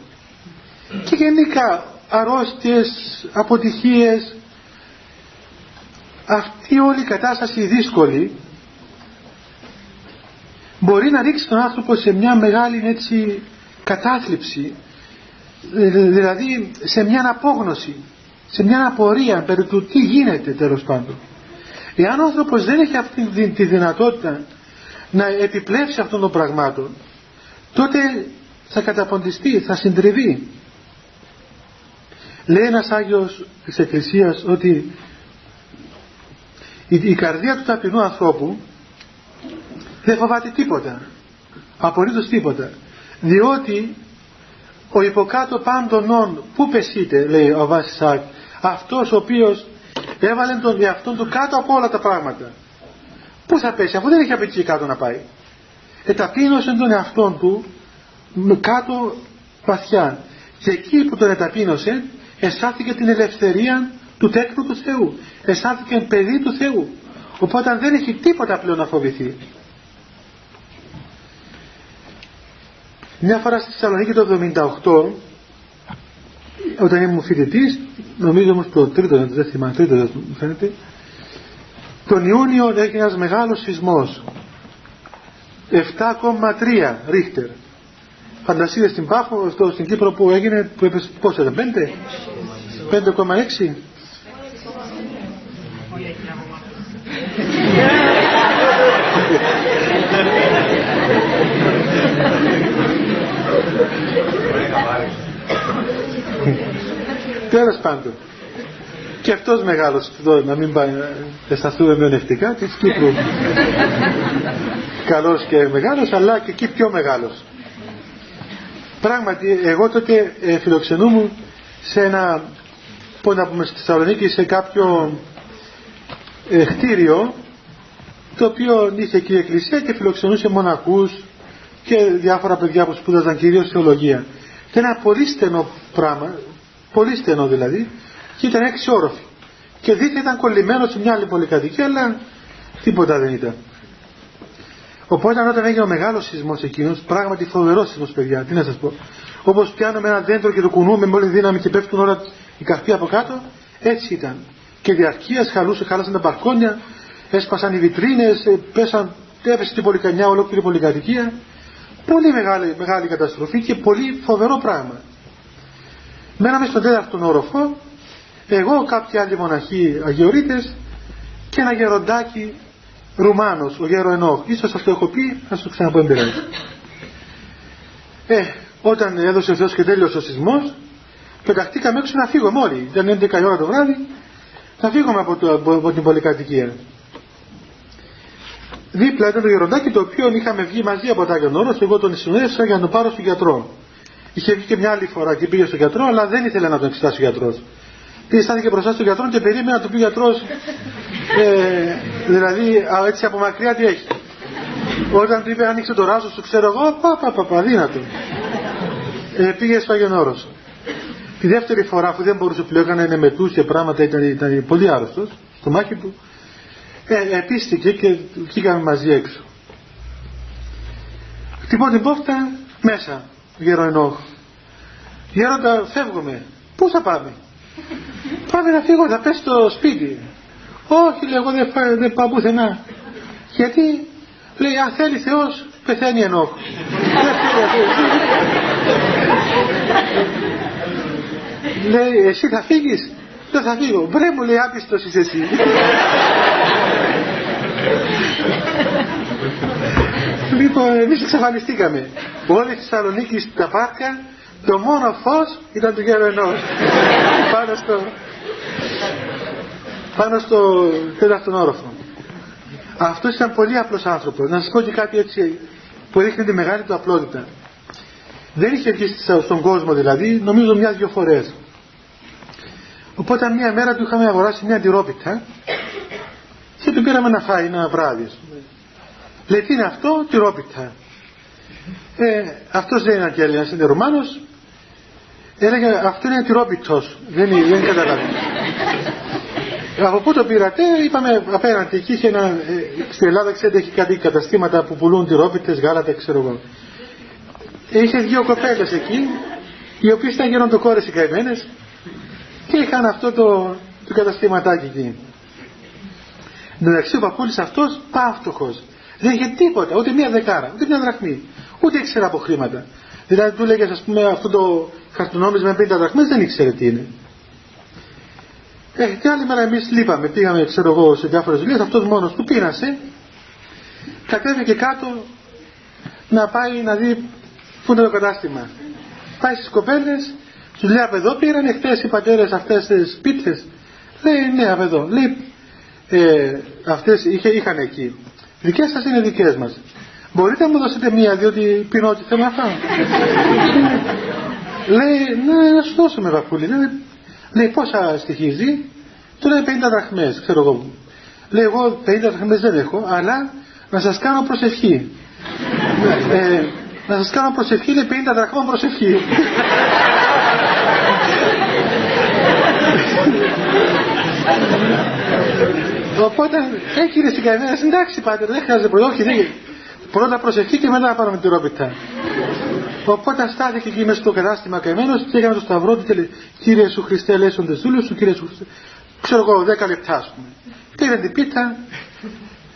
Και γενικά αρρώστιες, αποτυχίες, αυτή όλη η κατάσταση δύσκολη μπορεί να ρίξει τον άνθρωπο σε μια μεγάλη έτσι κατάθλιψη. Δηλαδή σε μια απόγνωση σε μια απορία περί του τι γίνεται τέλος πάντων. Εάν ο άνθρωπος δεν έχει αυτή τη δυνατότητα να επιπλέψει αυτών των πραγμάτων τότε θα καταποντιστεί, θα συντριβεί. Λέει ένας Άγιος της Εκκλησίας ότι η, η καρδία του ταπεινού ανθρώπου δεν φοβάται τίποτα. Απολύτως τίποτα. Διότι ο υποκάτω πάντων όν που πεσείτε λέει ο Βασισάκ αυτός ο οποίος έβαλε τον εαυτόν του κάτω από όλα τα πράγματα. Πού θα πέσει αφού δεν έχει από εκεί κάτω να πάει. Εταπείνωσε τον εαυτόν του κάτω βαθιά. Και εκεί που τον εταπείνωσε αισθάνθηκε την ελευθερία του τέκνου του Θεού αισθάνθηκε παιδί του Θεού οπότε δεν έχει τίποτα πλέον να φοβηθεί Μια φορά στη Θεσσαλονίκη το 1978, όταν ήμουν φοιτητής, νομίζω όμως το τρίτο, δεν θυμάμαι, τρίτο μου φαίνεται, τον Ιούνιο έγινε ένας μεγάλος σεισμός. 7,3 ρίχτερ. Φανταστείτε στην Πάφο, στο, στην Κύπρο που έγινε, που έπεσε πόσο ήταν, 5, 5,6. Τέλος πάντων. Και αυτός μεγάλος εδώ να μην πάει να αισθανθούμε μειονεκτικά της Κύπρου. Καλός και μεγάλος αλλά και εκεί πιο μεγάλος. Πράγματι εγώ τότε ε, φιλοξενούμουν σε ένα πώς να πούμε στη Θεσσαλονίκη σε κάποιο ε, κτίριο το οποίο είχε εκεί η εκκλησία και φιλοξενούσε μοναχούς και διάφορα παιδιά που σπούδαζαν κυρίως θεολογία. Και ένα πολύ στενό πράγμα, πολύ στενό δηλαδή, και ήταν έξι όροφοι. Και δείτε ήταν κολλημένος σε μια άλλη πολυκατοικία, αλλά τίποτα δεν ήταν. Οπότε όταν έγινε ο μεγάλος σεισμός εκείνος, πράγματι φοβερός σεισμός, παιδιά, τι να σας πω. Όπως πιάνουμε ένα δέντρο και το κουνούμε με όλη δύναμη και πέφτουν όλα η καρπή από κάτω, έτσι ήταν. Και διαρκείας χαλούσε, χάλασαν τα μπαρκόνια, έσπασαν οι βιτρίνες, ε, πέσαν, έπεσε την πολυκανιά, ολόκληρη πολυκατοικία. Πολύ μεγάλη, μεγάλη καταστροφή και πολύ φοβερό πράγμα. Μέναμε στον τέταρτο όροφο, εγώ, κάποιοι άλλοι μοναχοί αγιορείτες και ένα γεροντάκι Ρουμάνος, ο γέρο Ενόχ. Ίσως αυτό έχω πει, θα σου το ξαναπώ εμπειράζει. Ε, όταν έδωσε ο Θεός και τέλειωσε ο σεισμός, πεταχτήκαμε έξω να φύγουμε όλοι. Ήταν 11 η ώρα το βράδυ, να φύγουμε από, το, από, την πολυκατοικία. Δίπλα ήταν το γεροντάκι το οποίο είχαμε βγει μαζί από τα Άγιον Όρος, εγώ τον συνέδεσα για να τον πάρω στον γιατρό. Είχε βγει και μια άλλη φορά και πήγε στον γιατρό, αλλά δεν ήθελε να τον εξετάσει ο γιατρός. Και στάθηκε μπροστά στον γιατρό και περίμενα να του πει ο γιατρός, ε, δηλαδή έτσι από μακριά τι έχει. Όταν του είπε άνοιξε το ράζο σου, ξέρω εγώ, πα, πα, πα, πα δύνατο. Ε, πήγε στο Άγιον Όρος. Τη δεύτερη φορά που δεν μπορούσε πλέον να είναι μετούσε πράγματα, ήταν, ήταν πολύ άρρωστος, στο μάχη του, ε, επίστηκε και βγήκαμε μαζί έξω. Χτυπώ την πόρτα μέσα, γέρο ενόχ. Γέροντα, φεύγουμε. Πού θα πάμε; πάμε να φύγω, θα πες στο σπίτι. Όχι, λέω, εγώ δεν, δεν πάω πουθενά. Γιατί, λέει, αν θέλει Θεός, πεθαίνει ενόχ. λέει, εσύ θα φύγεις; Δεν θα φύγω. Βρε μου λέει άπιστος είσαι εσύ. Λοιπόν, εμείς εξαφανιστήκαμε. Όλη τη Θεσσαλονίκη στα πάρκα, το μόνο φως ήταν του γέρο ενός. πάνω στο, πάνω στο τέταρτο όροφο. Αυτός ήταν πολύ απλός άνθρωπος. Να σας πω και κάτι έτσι που δείχνει τη μεγάλη του απλότητα. Δεν είχε βγει στον κόσμο δηλαδή, νομίζω μια-δυο φορές. Οπότε μια μέρα του είχαμε αγοράσει μια τυρόπιτα και του πήραμε να φάει ένα βράδυ. Λέει τι είναι αυτό, τυρόπιτα. Ε, αυτός δεν είναι Αγγέλιας, είναι Ρουμάνος. Έλεγε αυτό είναι τυρόπιτος, δεν, δεν καταλάβει. Από πού το πήρατε, είπαμε απέναντι εκεί είχε ένα, ε, στην Ελλάδα ξέρετε έχει κάτι καταστήματα που πουλούν τυρόπιτες, γάλατα ξέρω εγώ. Είχε δύο κοπέλες εκεί, οι οποίες ήταν γεροντοκόρες οι καημένες και είχαν αυτό το, το καταστηματάκι εκεί. Εντάξει ο παππούλης αυτός πάυτοχος. Δεν είχε τίποτα, ούτε μία δεκάρα, ούτε μία δραχμή. Ούτε ήξερε από χρήματα. Δηλαδή του λέγες, ας πούμε, αυτό το χαρτονόμισμα με 50 δραχμές δεν ήξερε τι είναι. Ε, και άλλη μέρα εμείς λείπαμε, πήγαμε, ξέρω εγώ, σε διάφορες δουλειές. Αυτός μόνος του πήρασε, κατέβηκε κάτω να πάει να δει πού είναι το κατάστημα. Πάει στις κοπέλες, τους λέει από εδώ πήραν χτες οι πατέρες αυτές τις πίτσε. Λέει ναι, από εδώ. Λέει ε, αυτές είχαν εκεί. Δικές σας είναι δικές μας. Μπορείτε να μου δώσετε μία, διότι πίνω ό,τι θέλω να φάω. λέει, ναι, να σου δώσουμε βαφούλη. Λέει, λέει πόσα στοιχίζει; Του λέει 50 δραχμές, ξέρω εγώ. Λέει, εγώ 50 δραχμές δεν έχω, αλλά να σας κάνω προσευχή. ε, να σας κάνω προσευχή, λέει 50 δραχμών προσευχή. Οπότε έγινε στην καμία, εντάξει πάτερ, δεν χρειάζεται πρωί, όχι, δεν Πρώτα προσευχή και μετά να πάρουμε τη ρόπιτα. Οπότε στάθηκε εκεί μέσα στο κατάστημα καημένος και έκανε το σταυρό του και λέει: Κύριε Σου Χριστέ, λέσονται δούλου σου, κύριε Σου Χριστέ. Ξέρω εγώ, δέκα λεπτά, ας πούμε. Πήρε την πίτα,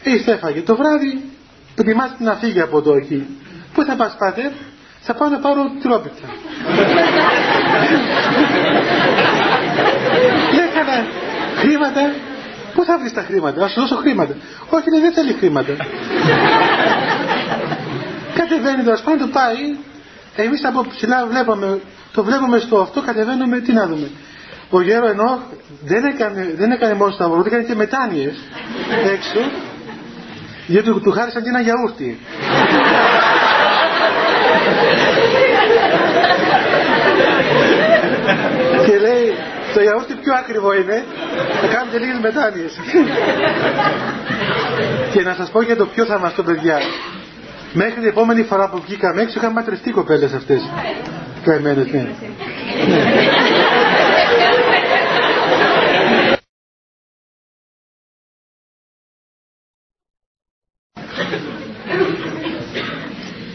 ήρθε έφαγε. Το βράδυ ετοιμάζεται να φύγει από εδώ εκεί. Πού θα πας, πάτερ, θα πάω να πάρω τη ρόπιτα. Έκανα χρήματα Πού θα βρεις τα χρήματα, να σου δώσω χρήματα. Όχι, λέει, δεν θέλει χρήματα. Κατεβαίνεις το ασφάλτο, πάει. Εμείς από ψηλά βλέπαμε, το βλέπουμε στο αυτό, κατεβαίνουμε, τι να δούμε. Ο γέρο ενώ δεν έκανε, δεν έκανε μόνο σταυρό, έκανε και μετάνοιες έξω, γιατί του, του χάρισαν και ένα γιαούρτι. και λέει, το γιαούρτι πιο ακριβό είναι, θα κάνετε λίγες μετάνοιες. και να σας πω για το πιο θαυμαστό παιδιά. Μέχρι την επόμενη φορά που βγήκαμε έξω είχαν ματρευτεί κοπέλες αυτές. Καημένες, ναι.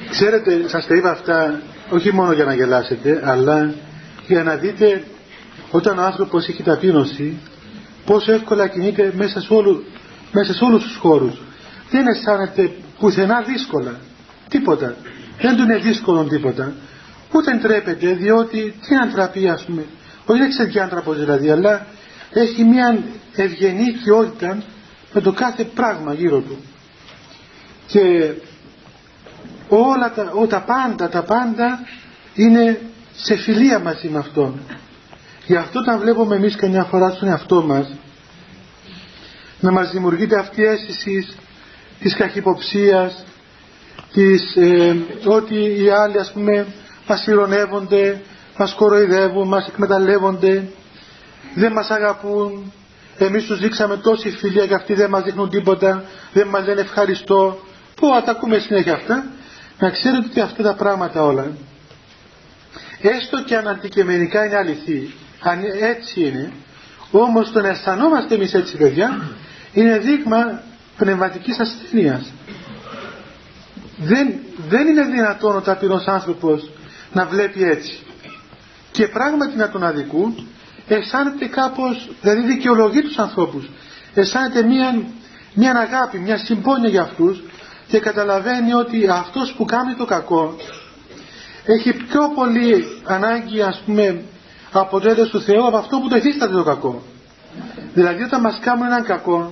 Ξέρετε, σας τα είπα αυτά όχι μόνο για να γελάσετε, αλλά για να δείτε όταν ο άνθρωπος έχει ταπείνωση πόσο εύκολα κινείται μέσα σε, όλου, μέσα σε όλους τους χώρους. Δεν αισθάνεται πουθενά δύσκολα. Τίποτα. Δεν του είναι δύσκολο τίποτα. Ούτε ντρέπεται διότι τι αντραπεί ας πούμε όχι δεν ξέρει άνθρωπος δηλαδή αλλά έχει μια ευγενή οικειότητα με το κάθε πράγμα γύρω του. Και όλα τα, ό, τα πάντα τα πάντα είναι σε φιλία μαζί με Αυτόν γι' αυτό όταν βλέπουμε εμείς καμιά φορά στον εαυτό μας να μας δημιουργείται αυτή η αίσθηση της καχυποψίας της, ε, ότι οι άλλοι ας πούμε μας ηρωνεύονται μας κοροϊδεύουν, μας εκμεταλλεύονται δεν μας αγαπούν. Εμείς τους δείξαμε τόση φιλία και αυτοί δεν μας δείχνουν τίποτα δεν μας λένε ευχαριστώ. Που τα ακούμε συνέχεια αυτά. Να ξέρετε ότι αυτά τα πράγματα όλα έστω και αν αντικειμενικά είναι αληθή αν έτσι είναι. Όμως το να αισθανόμαστε εμείς έτσι παιδιά είναι δείγμα πνευματικής ασθενείας δεν, δεν είναι δυνατόν ο ταπεινός άνθρωπος να βλέπει έτσι. Και πράγματι να τον αδικούν αισθάνεται κάπως δηλαδή δικαιολογεί τους ανθρώπους. Αισθάνεται μια, μια αγάπη, μια συμπόνια για αυτούς και καταλαβαίνει ότι αυτός που κάνει το κακό έχει πιο πολύ ανάγκη ας πούμε αποτέλεσμα του Θεού από αυτό που το υφίσταται το κακό. Δηλαδή όταν μας κάνουν έναν κακό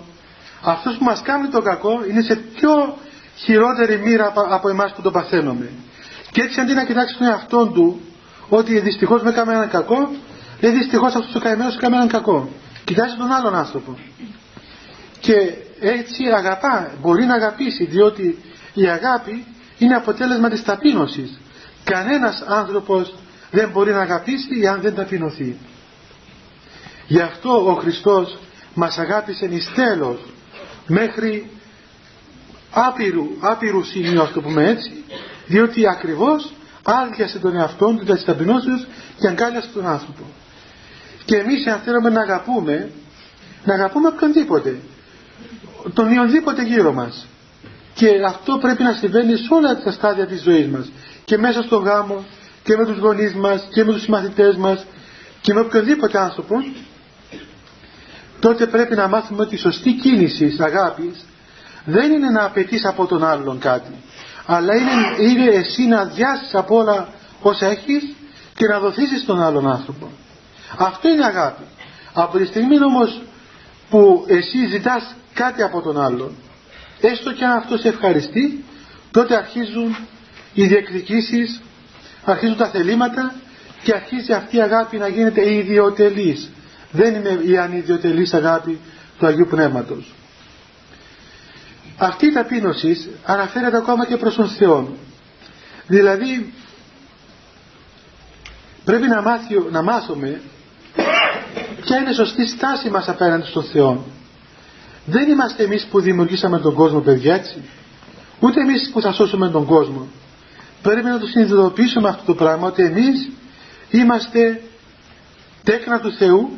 αυτός που μας κάνει το κακό είναι σε πιο χειρότερη μοίρα από εμάς που το παθαίνουμε. Και έτσι αντί να κοιτάξεις τον εαυτό του ότι δυστυχώς με έκανε έναν κακό λέει δυστυχώς αυτός ο καημένος έκανε έναν κακό. Κοιτάζει τον άλλον άνθρωπο. Και έτσι αγαπά μπορεί να αγαπήσει διότι η αγάπη είναι αποτέλεσμα της ταπείνωσης. Κανένας άνθρωπος δεν μπορεί να αγαπήσει αν δεν ταπεινωθεί γι' αυτό ο Χριστός μας αγάπησε εις τέλος μέχρι άπειρου, άπειρου σημείου ας το πούμε έτσι διότι ακριβώς άδειασε τον εαυτό του της ταπεινώσεως και αγκάλιασε τον άνθρωπο. Και εμείς αν θέλουμε να αγαπούμε να αγαπούμε οποιονδήποτε τον οποιονδήποτε γύρω μας. Και αυτό πρέπει να συμβαίνει σε όλα τα στάδια της ζωής μας. Και μέσα στο γάμο και με τους γονείς μας και με τους συμμαθητές μας και με οποιονδήποτε άνθρωπος τότε πρέπει να μάθουμε ότι η σωστή κίνηση αγάπης δεν είναι να απαιτείς από τον άλλον κάτι αλλά είναι, είναι εσύ να αδειάσεις από όλα όσα έχεις και να δοθήσεις στον άλλον άνθρωπο. Αυτό είναι αγάπη. Από τη στιγμή όμως που εσύ ζητάς κάτι από τον άλλον έστω και αν αυτός σε ευχαριστεί τότε αρχίζουν οι διεκδικήσεις αρχίζουν τα θελήματα και αρχίζει αυτή η αγάπη να γίνεται ιδιωτελής. Δεν είναι η ανιδιωτελής αγάπη του Αγίου Πνεύματος. Αυτή η ταπείνωσης αναφέρεται ακόμα και προς τον Θεό δηλαδή πρέπει να, μάθει, να μάθουμε ποια είναι η σωστή στάση μας απέναντι στον Θεό δεν είμαστε εμείς που δημιουργήσαμε τον κόσμο παιδιά έτσι. Ούτε εμείς που θα σώσουμε τον κόσμο πρέπει να το συνειδητοποιήσουμε αυτό το πράγμα ότι εμείς είμαστε τέκνα του Θεού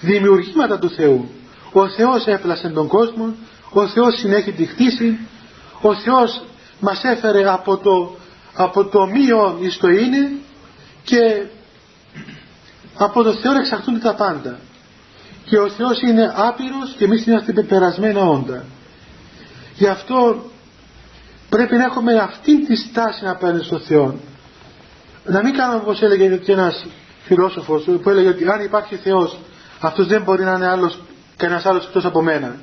δημιουργήματα του Θεού. Ο Θεός έπλασε τον κόσμο ο Θεός συνέχει τη χτίση ο Θεός μας έφερε από το, από το μείον εις το είναι και από το Θεό εξαρτούνται τα πάντα. Και ο Θεός είναι άπειρος και εμείς είμαστε πεπερασμένα όντα. Γι' αυτό πρέπει να έχουμε αυτή τη στάση απέναντι στον Θεό. Να μην κάνουμε όπως έλεγε και ένας φιλόσοφος που έλεγε ότι αν υπάρχει Θεός αυτός δεν μπορεί να είναι άλλος, κανένας άλλος εκτός από μένα.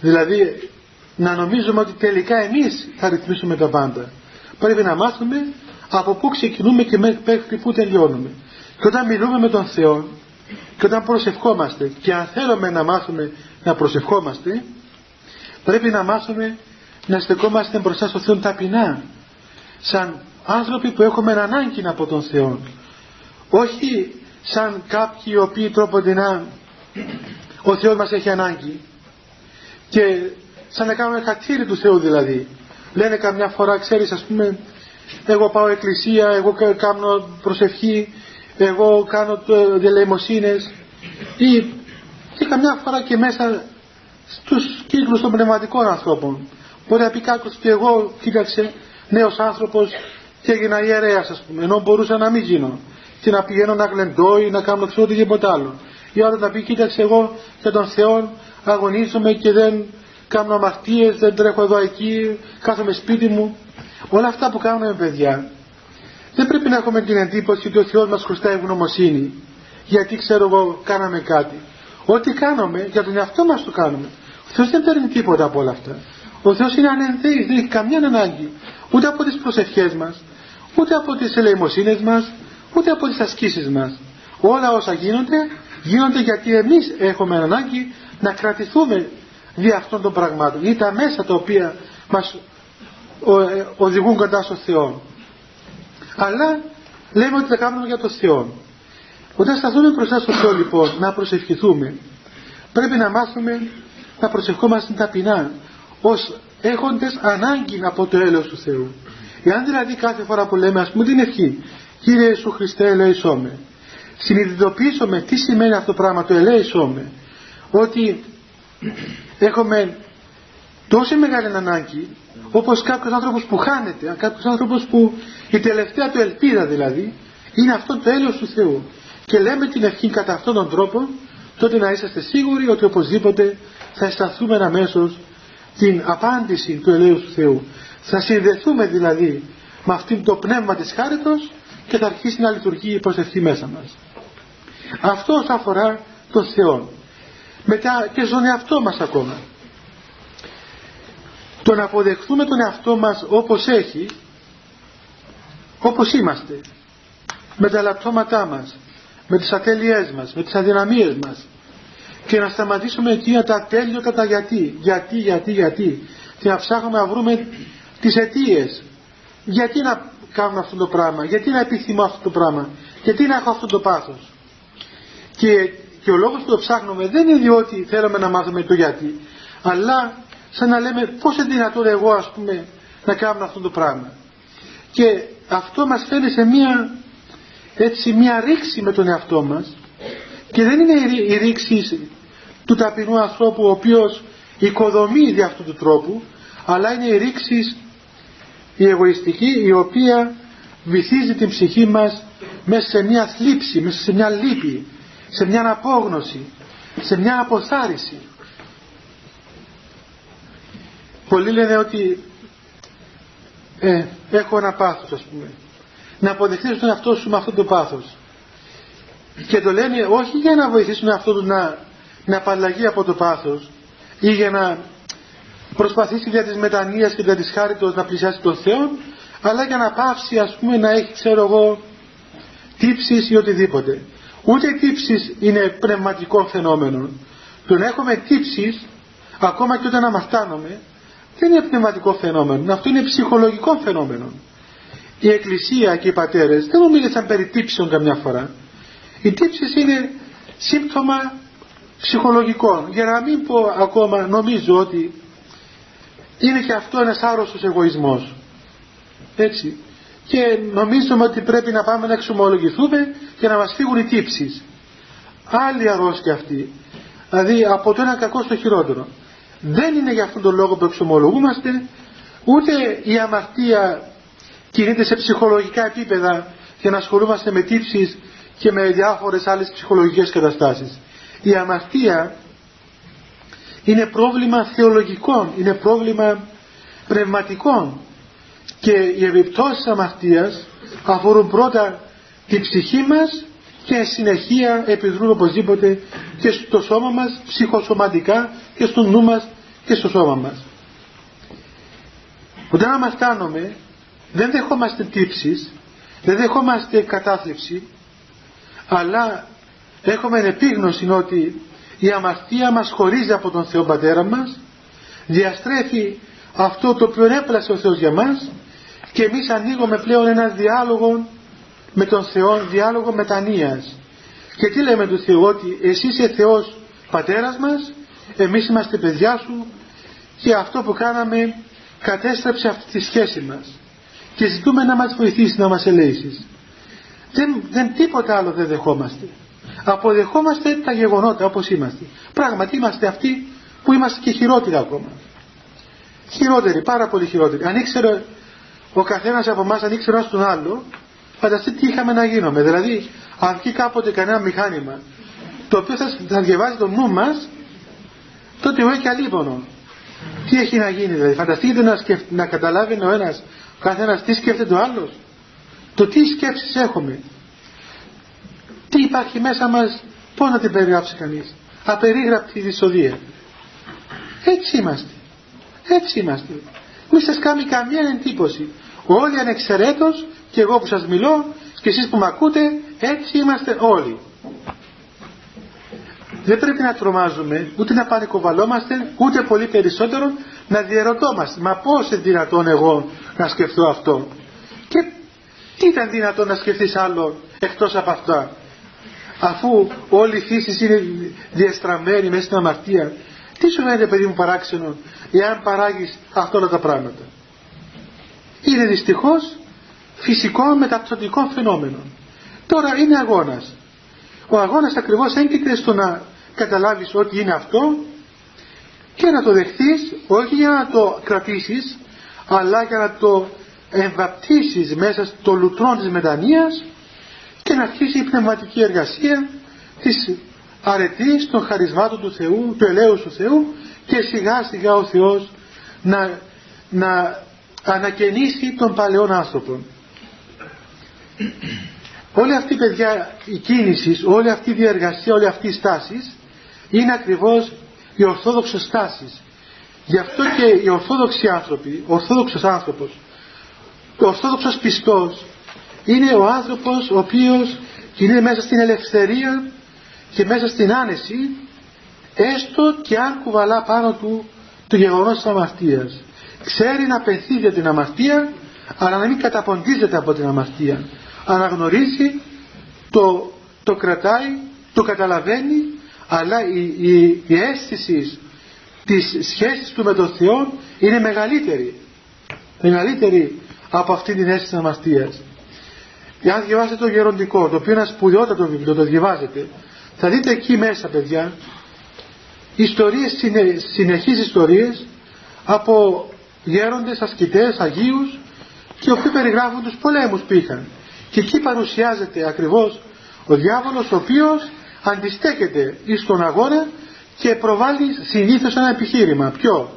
Δηλαδή να νομίζουμε ότι τελικά εμείς θα ρυθμίσουμε τα πάντα. Πρέπει να μάθουμε από πού ξεκινούμε και μέχρι πού τελειώνουμε. Και όταν μιλούμε με τον Θεό και όταν προσευχόμαστε και αν θέλουμε να μάθουμε να προσευχόμαστε πρέπει να μάθουμε να στεκόμαστε μπροστά στο Θεό ταπεινά σαν άνθρωποι που έχουμε ανάγκη από τον Θεό όχι σαν κάποιοι οι οποίοι τρόπονται να ο Θεός μας έχει ανάγκη και σαν να κάνουμε χατήρι του Θεού δηλαδή. Λένε καμιά φορά ξέρεις ας πούμε εγώ πάω εκκλησία εγώ κάνω προσευχή εγώ κάνω διαλαιμοσύνες ή και καμιά φορά και μέσα στους κύκλους των πνευματικών ανθρώπων μπορεί να πει κάποιος και εγώ κοίταξε νέος άνθρωπος και έγινα ιερέας ας πούμε ενώ μπορούσα να μην γίνω και να πηγαίνω να γλεντώ ή να κάνω ξέρω οτιδήποτε άλλο. Ή άλλο να πει κοίταξε εγώ για τον Θεό αγωνίζομαι και δεν κάνω αμαρτίες, δεν τρέχω εδώ εκεί, κάθομαι σπίτι μου. Όλα αυτά που κάνουμε παιδιά δεν πρέπει να έχουμε την εντύπωση ότι ο Θεός μας χρωστάει ευγνωμοσύνη γιατί ξέρω εγώ κάναμε κάτι. Ό,τι κάνουμε για τον εαυτό μας το κάνουμε. Ο Θεός δεν παίρνει τίποτα από όλα αυτά. Ο Θεός είναι ανενθέης, δεν έχει καμιά ανάγκη ούτε από τις προσευχές μας, ούτε από τις ελεημοσύνες μας, ούτε από τις ασκήσεις μας. Όλα όσα γίνονται, γίνονται γιατί εμείς έχουμε ανάγκη να κρατηθούμε δι' αυτών των πραγμάτων ή τα μέσα τα οποία μας ε, οδηγούν κοντά στο Θεό. Αλλά λέμε ότι τα κάνουμε για το Θεό. Όταν σταθούμε μπροστά στο Θεό λοιπόν να προσευχηθούμε πρέπει να μάθουμε να προσευχόμαστε ταπεινά ως έχοντες ανάγκη από το έλεος του Θεού. Εάν δηλαδή κάθε φορά που λέμε ας πούμε την ευχή Κύριε Ιησού Χριστέ ελέησόμε συνειδητοποιήσουμε τι σημαίνει αυτό το πράγμα το ελέησόμε ότι έχουμε τόση μεγάλη ανάγκη όπως κάποιος άνθρωπος που χάνεται κάποιος άνθρωπος που η τελευταία του ελπίδα δηλαδή είναι αυτό το έλεος του Θεού και λέμε την ευχή κατά αυτόν τον τρόπο τότε να είσαστε σίγουροι ότι οπωσδήποτε θα αισθανθούμε αμέσω την απάντηση του ελέους του Θεού. Θα συνδεθούμε δηλαδή με αυτήν το πνεύμα της χάριτος και θα αρχίσει να λειτουργεί η προσευχή μέσα μας. Αυτό αφορά τον Θεό. Μετά και στον εαυτό μας ακόμα. Το να αποδεχθούμε τον εαυτό μας όπως έχει όπως είμαστε με τα λαπτώματά μας με τις ατέλειές μας με τις αδυναμίες μας και να σταματήσουμε εκείνα τα τέλειωτα τα γιατί. Γιατί, γιατί, γιατί. Και να ψάχνουμε να βρούμε τις αιτίες. γιατί να κάνουμε αυτό το πράγμα. Γιατί να επιθυμώ αυτό το πράγμα. Γιατί να έχω αυτό το πάθος. Και, και ο λόγος που το ψάχνουμε δεν είναι διότι θέλουμε να μάθουμε το γιατί αλλά σαν να λέμε πώς είναι δυνατόν εγώ ας πούμε να κάνω αυτό το πράγμα. Και αυτό μας φέρνει σε μια έτσι μια ρήξη με τον εαυτό μας. Και δεν είναι η ρήξη του ταπεινού ανθρώπου ο οποίος οικοδομεί δι' αυτού του τρόπου αλλά είναι η ρήξη η εγωιστική η οποία βυθίζει την ψυχή μας μέσα σε μια θλίψη, μέσα σε μια λύπη, σε μια απόγνωση, σε μια αποθάριση. Πολλοί λένε ότι ε, έχω ένα πάθος ας πούμε. Να αποδεχτείς τον εαυτό σου με αυτό το πάθος. Και το λένε όχι για να βοηθήσουν αυτό τους να, να απαλλαγεί από το πάθος ή για να προσπαθήσει για της μετανοίας και για της χάριτος να πλησιάσει τον Θεό αλλά για να πάψει ας πούμε να έχει ξέρω εγώ τύψεις ή οτιδήποτε. Ούτε οι τύψεις είναι πνευματικό φαινόμενο. Το να έχουμε τύψεις ακόμα και όταν αμαρτάνομαι δεν είναι πνευματικό φαινόμενο. Αυτό είναι ψυχολογικό φαινόμενο. Η Εκκλησία και οι πατέρες δεν μου μίλησαν περί τύψεων καμιά φορά. Οι τύψεις είναι σύμπτωμα ψυχολογικό. Για να μην πω ακόμα νομίζω ότι είναι και αυτό ένας άρρωστος εγωισμός. Έτσι. Και νομίζουμε ότι πρέπει να πάμε να εξομολογηθούμε και να μας φύγουν οι τύψεις. Άλλη αρρώστια αυτή. Δηλαδή από το ένα κακό στο χειρότερο. Δεν είναι για αυτόν τον λόγο που εξομολογούμαστε, ούτε η αμαρτία κινείται σε ψυχολογικά επίπεδα για να ασχολούμαστε με τύψεις και με διάφορες άλλες ψυχολογικές καταστάσεις. Η αμαρτία είναι πρόβλημα θεολογικό, είναι πρόβλημα πνευματικό και οι επιπτώσεις αμαρτίας αφορούν πρώτα την ψυχή μας και συνεχεία επιδρούν οπωσδήποτε και στο σώμα μας ψυχοσωματικά και στο νου μας και στο σώμα μας. Όταν αμαρτάνομαι δεν δεχόμαστε τύψεις, δεν δεχόμαστε κατάθλιψη αλλά έχουμε επίγνωση ότι η αμαρτία μας χωρίζει από τον Θεό Πατέρα μας διαστρέφει αυτό το οποίο έπλασε ο Θεός για μας και εμείς ανοίγουμε πλέον ένα διάλογο με τον Θεό, διάλογο μετανοίας. Και τι λέμε του Θεού ότι εσύ είσαι Θεός Πατέρας μας εμείς είμαστε παιδιά σου και αυτό που κάναμε κατέστρεψε αυτή τη σχέση μας. Και ζητούμε να μας βοηθήσει να μας ελέησεις δεν, δεν τίποτα άλλο δεν δεχόμαστε αποδεχόμαστε τα γεγονότα όπως είμαστε πράγματι είμαστε αυτοί που είμαστε και χειρότεροι ακόμα χειρότεροι, πάρα πολύ χειρότεροι αν ήξερε ο καθένας από εμάς αν ήξερε τον άλλο Φανταστείτε τι είχαμε να γίνουμε. Δηλαδή, αν βγει κάποτε κανένα μηχάνημα το οποίο θα, θα διαβάζει το νου μας τότε εγώ και αλίπονο. Τι έχει να γίνει δηλαδή. Φανταστείτε να, να καταλάβει ο ένας ο καθένας τι σκέφτεται ο άλλος. Το τι σκέψεις έχουμε. Τι υπάρχει μέσα μας. Πώς να την περιγράψει κανείς. Απερίγραπτη δυσοδεία. Έτσι είμαστε. Έτσι είμαστε. Μη σας κάνει καμία εντύπωση. Όλοι ανεξαιρέτως και εγώ που σας μιλώ και εσείς που με ακούτε έτσι είμαστε όλοι. Δεν πρέπει να τρομάζουμε, ούτε να πανικοβαλόμαστε, ούτε πολύ περισσότερο να διαρωτόμαστε. Μα πώς είναι δυνατόν εγώ να σκεφτώ αυτό. Και τι ήταν δυνατόν να σκεφτείς άλλο εκτός από αυτά. Αφού όλη η φύση είναι διαστραμμένη μέσα στην αμαρτία. Τι σου φαίνεται παιδί μου παράξενο εάν παράγεις αυτά όλα τα πράγματα; Είναι δυστυχώς φυσικό μεταπτωτικό φαινόμενο. Τώρα είναι αγώνας. Ο αγώνας ακριβώς έγκυται στο να καταλάβεις ότι είναι αυτό και να το δεχτείς όχι για να το κρατήσεις αλλά για να το εμβαπτίσεις μέσα στο λουτρό της μετανοίας και να αρχίσει η πνευματική εργασία της αρετής των χαρισμάτων του Θεού, του ελέους του Θεού και σιγά σιγά ο Θεός να, να ανακαινήσει τον παλαιόν άνθρωπο. Όλη αυτή η παιδιά η κίνηση, όλη αυτή η διαργασία, όλη αυτή η στάση είναι ακριβώς οι ορθόδοξες στάσεις. Γι' αυτό και οι ορθόδοξοι άνθρωποι, ο ορθόδοξος άνθρωπος, ο ορθόδοξος πιστός είναι ο άνθρωπος ο οποίος είναι μέσα στην ελευθερία και μέσα στην άνεση έστω και αν κουβαλά πάνω του το γεγονός της αμαρτίας. Ξέρει να πενθεί για την αμαρτία αλλά να μην καταποντίζεται από την αμαρτία. Αναγνωρίζει, το, το κρατάει, το καταλαβαίνει αλλά η, η, η αίσθηση της σχέσης του με τον Θεό είναι μεγαλύτερη. Μεγαλύτερη από αυτή την αίσθηση της αμαρτίας. Εάν διαβάσετε το γεροντικό, το οποίο είναι ένα σπουδαιότατο βιβλίο, το διαβάζετε, θα δείτε εκεί μέσα παιδιά ιστορίες, συνε, συνεχείς ιστορίες από γέροντες, ασκητές, αγίους και οποίοι περιγράφουν τους πολέμους που είχαν. Και εκεί παρουσιάζεται ακριβώς ο διάβολος ο οποίος αντιστέκεται εις τον αγώνα και προβάλλει συνήθως ένα επιχείρημα. Ποιο;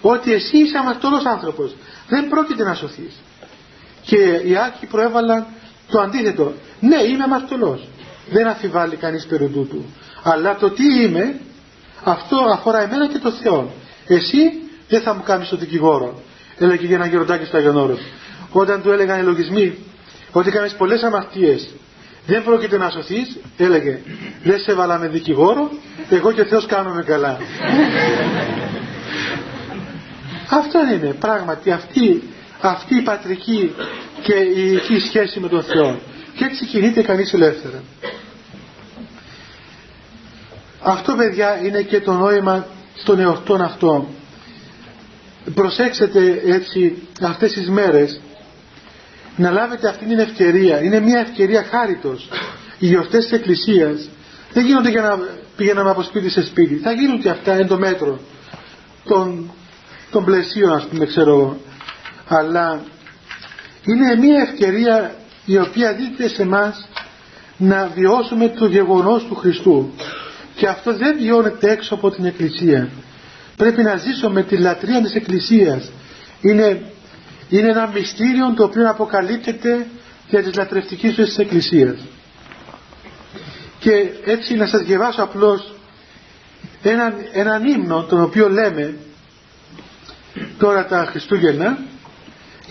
Ότι εσύ είσαι αμαρτωλός άνθρωπος. Δεν πρόκειται να σωθείς. Και οι άρχοι προέβαλαν το αντίθετο. Ναι, είμαι αμαρτωλός. Δεν αφιβάλλει κανείς περί τούτου. Αλλά το τι είμαι, αυτό αφορά εμένα και το Θεό. Εσύ δεν θα μου κάνεις το δικηγόρο. Έλεγε για ένα γεροντάκι στο Αγιονόρο. Όταν του έλεγαν οι λογισμοί ότι κάνεις πολλές αμαρτίες δεν πρόκειται να σωθείς έλεγε δεν σε έβαλα με δικηγόρο εγώ και ο Θεός κάνουμε καλά αυτό είναι πράγματι αυτή, αυτή η πατρική και η ειδική σχέση με τον Θεό και έτσι κινείται κανείς ελεύθερα αυτό παιδιά είναι και το νόημα των εορτών αυτό προσέξτε έτσι αυτές τις μέρες να λάβετε αυτή την ευκαιρία. Είναι μια ευκαιρία χάριτος. Οι γιορτές της Εκκλησίας δεν γίνονται για να πηγαίναμε από σπίτι σε σπίτι. Θα γίνουν και αυτά εν το μέτρο των, των πλαισίων ας πούμε ξέρω εγώ. Αλλά είναι μια ευκαιρία η οποία δίνεται σε εμά να βιώσουμε το γεγονός του Χριστού. Και αυτό δεν βιώνεται έξω από την Εκκλησία. Πρέπει να ζήσουμε τη λατρεία της Εκκλησίας. Είναι είναι ένα μυστήριο το οποίο αποκαλύπτεται για τις λατρευτικές ζωές της Εκκλησίας. Και έτσι να σας διαβάσω απλώς έναν, έναν ύμνο τον οποίο λέμε τώρα τα Χριστούγεννα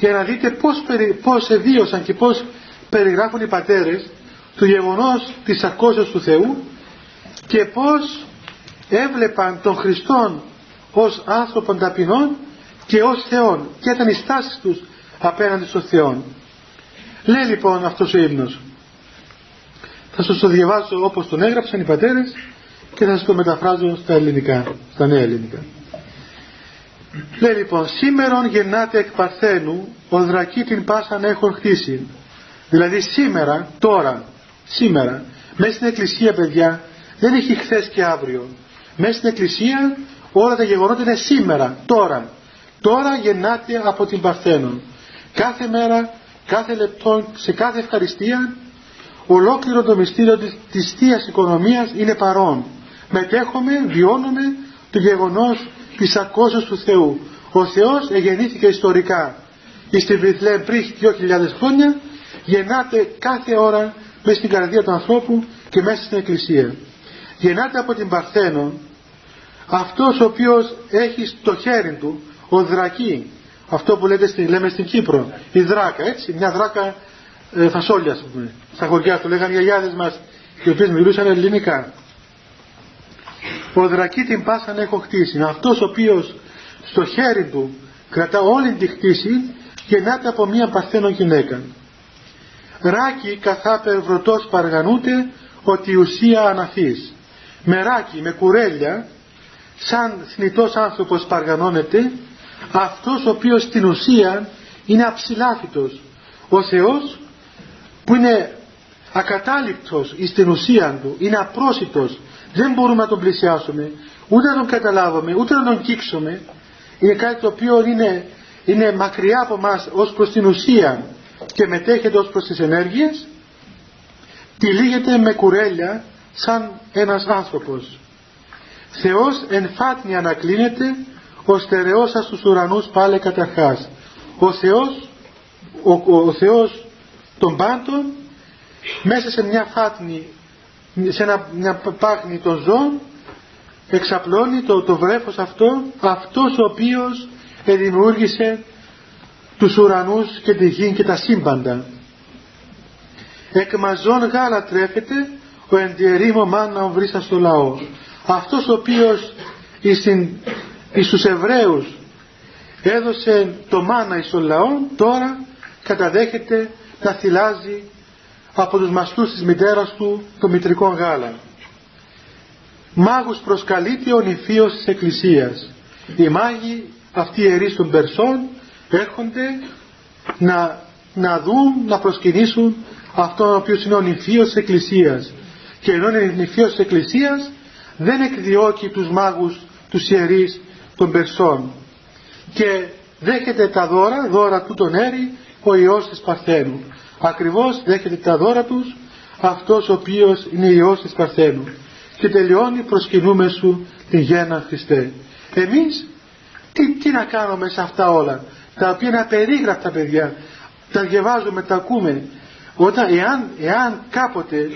για να δείτε πώς, πώς εδίωσαν και πώς περιγράφουν οι πατέρες το γεγονός της ακόσεως του Θεού και πώς έβλεπαν τον Χριστόν ως άνθρωπον ταπεινών και ως Θεόν και ήταν οι στάσεις τους απέναντι στον Θεό. Λέει λοιπόν αυτός ο ύμνος. Θα σας το διαβάσω όπως τον έγραψαν οι πατέρες και θα σας το μεταφράζω στα ελληνικά, στα νέα ελληνικά. Λέει λοιπόν, σήμερον γεννάται εκ Παρθένου, ο δρακή την πάσαν έχουν χτίσει. Δηλαδή σήμερα, τώρα, σήμερα, μέσα στην εκκλησία παιδιά, δεν έχει χθες και αύριο. Μέσα στην εκκλησία όλα τα γεγονότα είναι σήμερα, τώρα. Τώρα γεννάται από την Παρθένον. Κάθε μέρα κάθε λεπτό, σε κάθε ευχαριστία, ολόκληρο το μυστήριο της, της Θείας Οικονομίας είναι παρόν. Μετέχουμε, βιώνουμε το γεγονός της ακόσεως του Θεού. Ο Θεός εγεννήθηκε ιστορικά. Στη Βιθλέμ πριν 2.000 χρόνια γεννάται κάθε ώρα μέσα στην καρδία του ανθρώπου και μέσα στην Εκκλησία. Γεννάται από την Παρθένο αυτός ο οποίος έχει στο χέρι του ο δρακή αυτό που λέτε στη, λέμε στην Κύπρο η δράκα έτσι μια δράκα ε, φασόλια πούμε. στα χωριά του λέγανε οι γιαγιάδες μας οι οποίες μιλούσαν ελληνικά ο δρακή την πάσαν έχω χτίσει. Αυτός ο οποίος στο χέρι του κρατά όλη τη χτίση γεννάται από μια παρθένο γυναίκα. Ράκι καθά περβρωτός παργανούται ότι η ουσία αναφής με ράκι, με κουρέλια σαν θνητός άνθρωπος παργανώνεται αυτός ο οποίος στην ουσία είναι αψηλάφιτος ο Θεός που είναι ακατάληπτος στην ουσία του είναι απρόσιτος δεν μπορούμε να τον πλησιάσουμε ούτε να τον καταλάβουμε ούτε να τον κύξουμε είναι κάτι το οποίο είναι, είναι μακριά από μας ως προς την ουσία και μετέχεται ως προς τις ενέργειες. Τυλίγεται με κουρέλια σαν ένας άνθρωπος. Θεός εν φάτνη ανακλίνεται ο στερεός σας στους ουρανούς πάλε καταρχάς. Ο Θεός ο, ο, Θεός των πάντων μέσα σε μια φάτνη σε ένα, μια πάχνη των ζώων εξαπλώνει το, το βρέφος αυτό αυτός ο οποίος δημιούργησε τους ουρανούς και τη γη και τα σύμπαντα. Εκ μαζών γάλα τρέφεται ο εντιερήμο μάνα βρίσκα στο λαό. Αυτός ο οποίος εις τους Εβραίους έδωσε το μάνα εις τον λαό τώρα καταδέχεται να θυλάζει από τους μαστούς της μητέρας του το μητρικό γάλα. Μάγους προσκαλείται ο νηφίος της Εκκλησίας. Οι μάγοι αυτοί οι ιερείς των Περσών έρχονται να, να δουν, να προσκυνήσουν αυτόν ο οποίος είναι ο νηφίος της Εκκλησίας. Και ενώ είναι νηφίος της Εκκλησίας δεν εκδιώκει τους μάγους τους ιερείς των Περσών. Και δέχεται τα δώρα, δώρα του τον έρη ο Υιός της Παρθένου ακριβώς δέχεται τα δώρα τους αυτός ο οποίος είναι Υιός της Παρθένου και τελειώνει προσκυνούμε σου την γέννα Χριστέ. Εμείς τι, τι να κάνουμε σε αυτά όλα τα οποία είναι απερίγραπτα παιδιά. Τα διαβάζουμε, τα ακούμε. Όταν, εάν, εάν κάποτε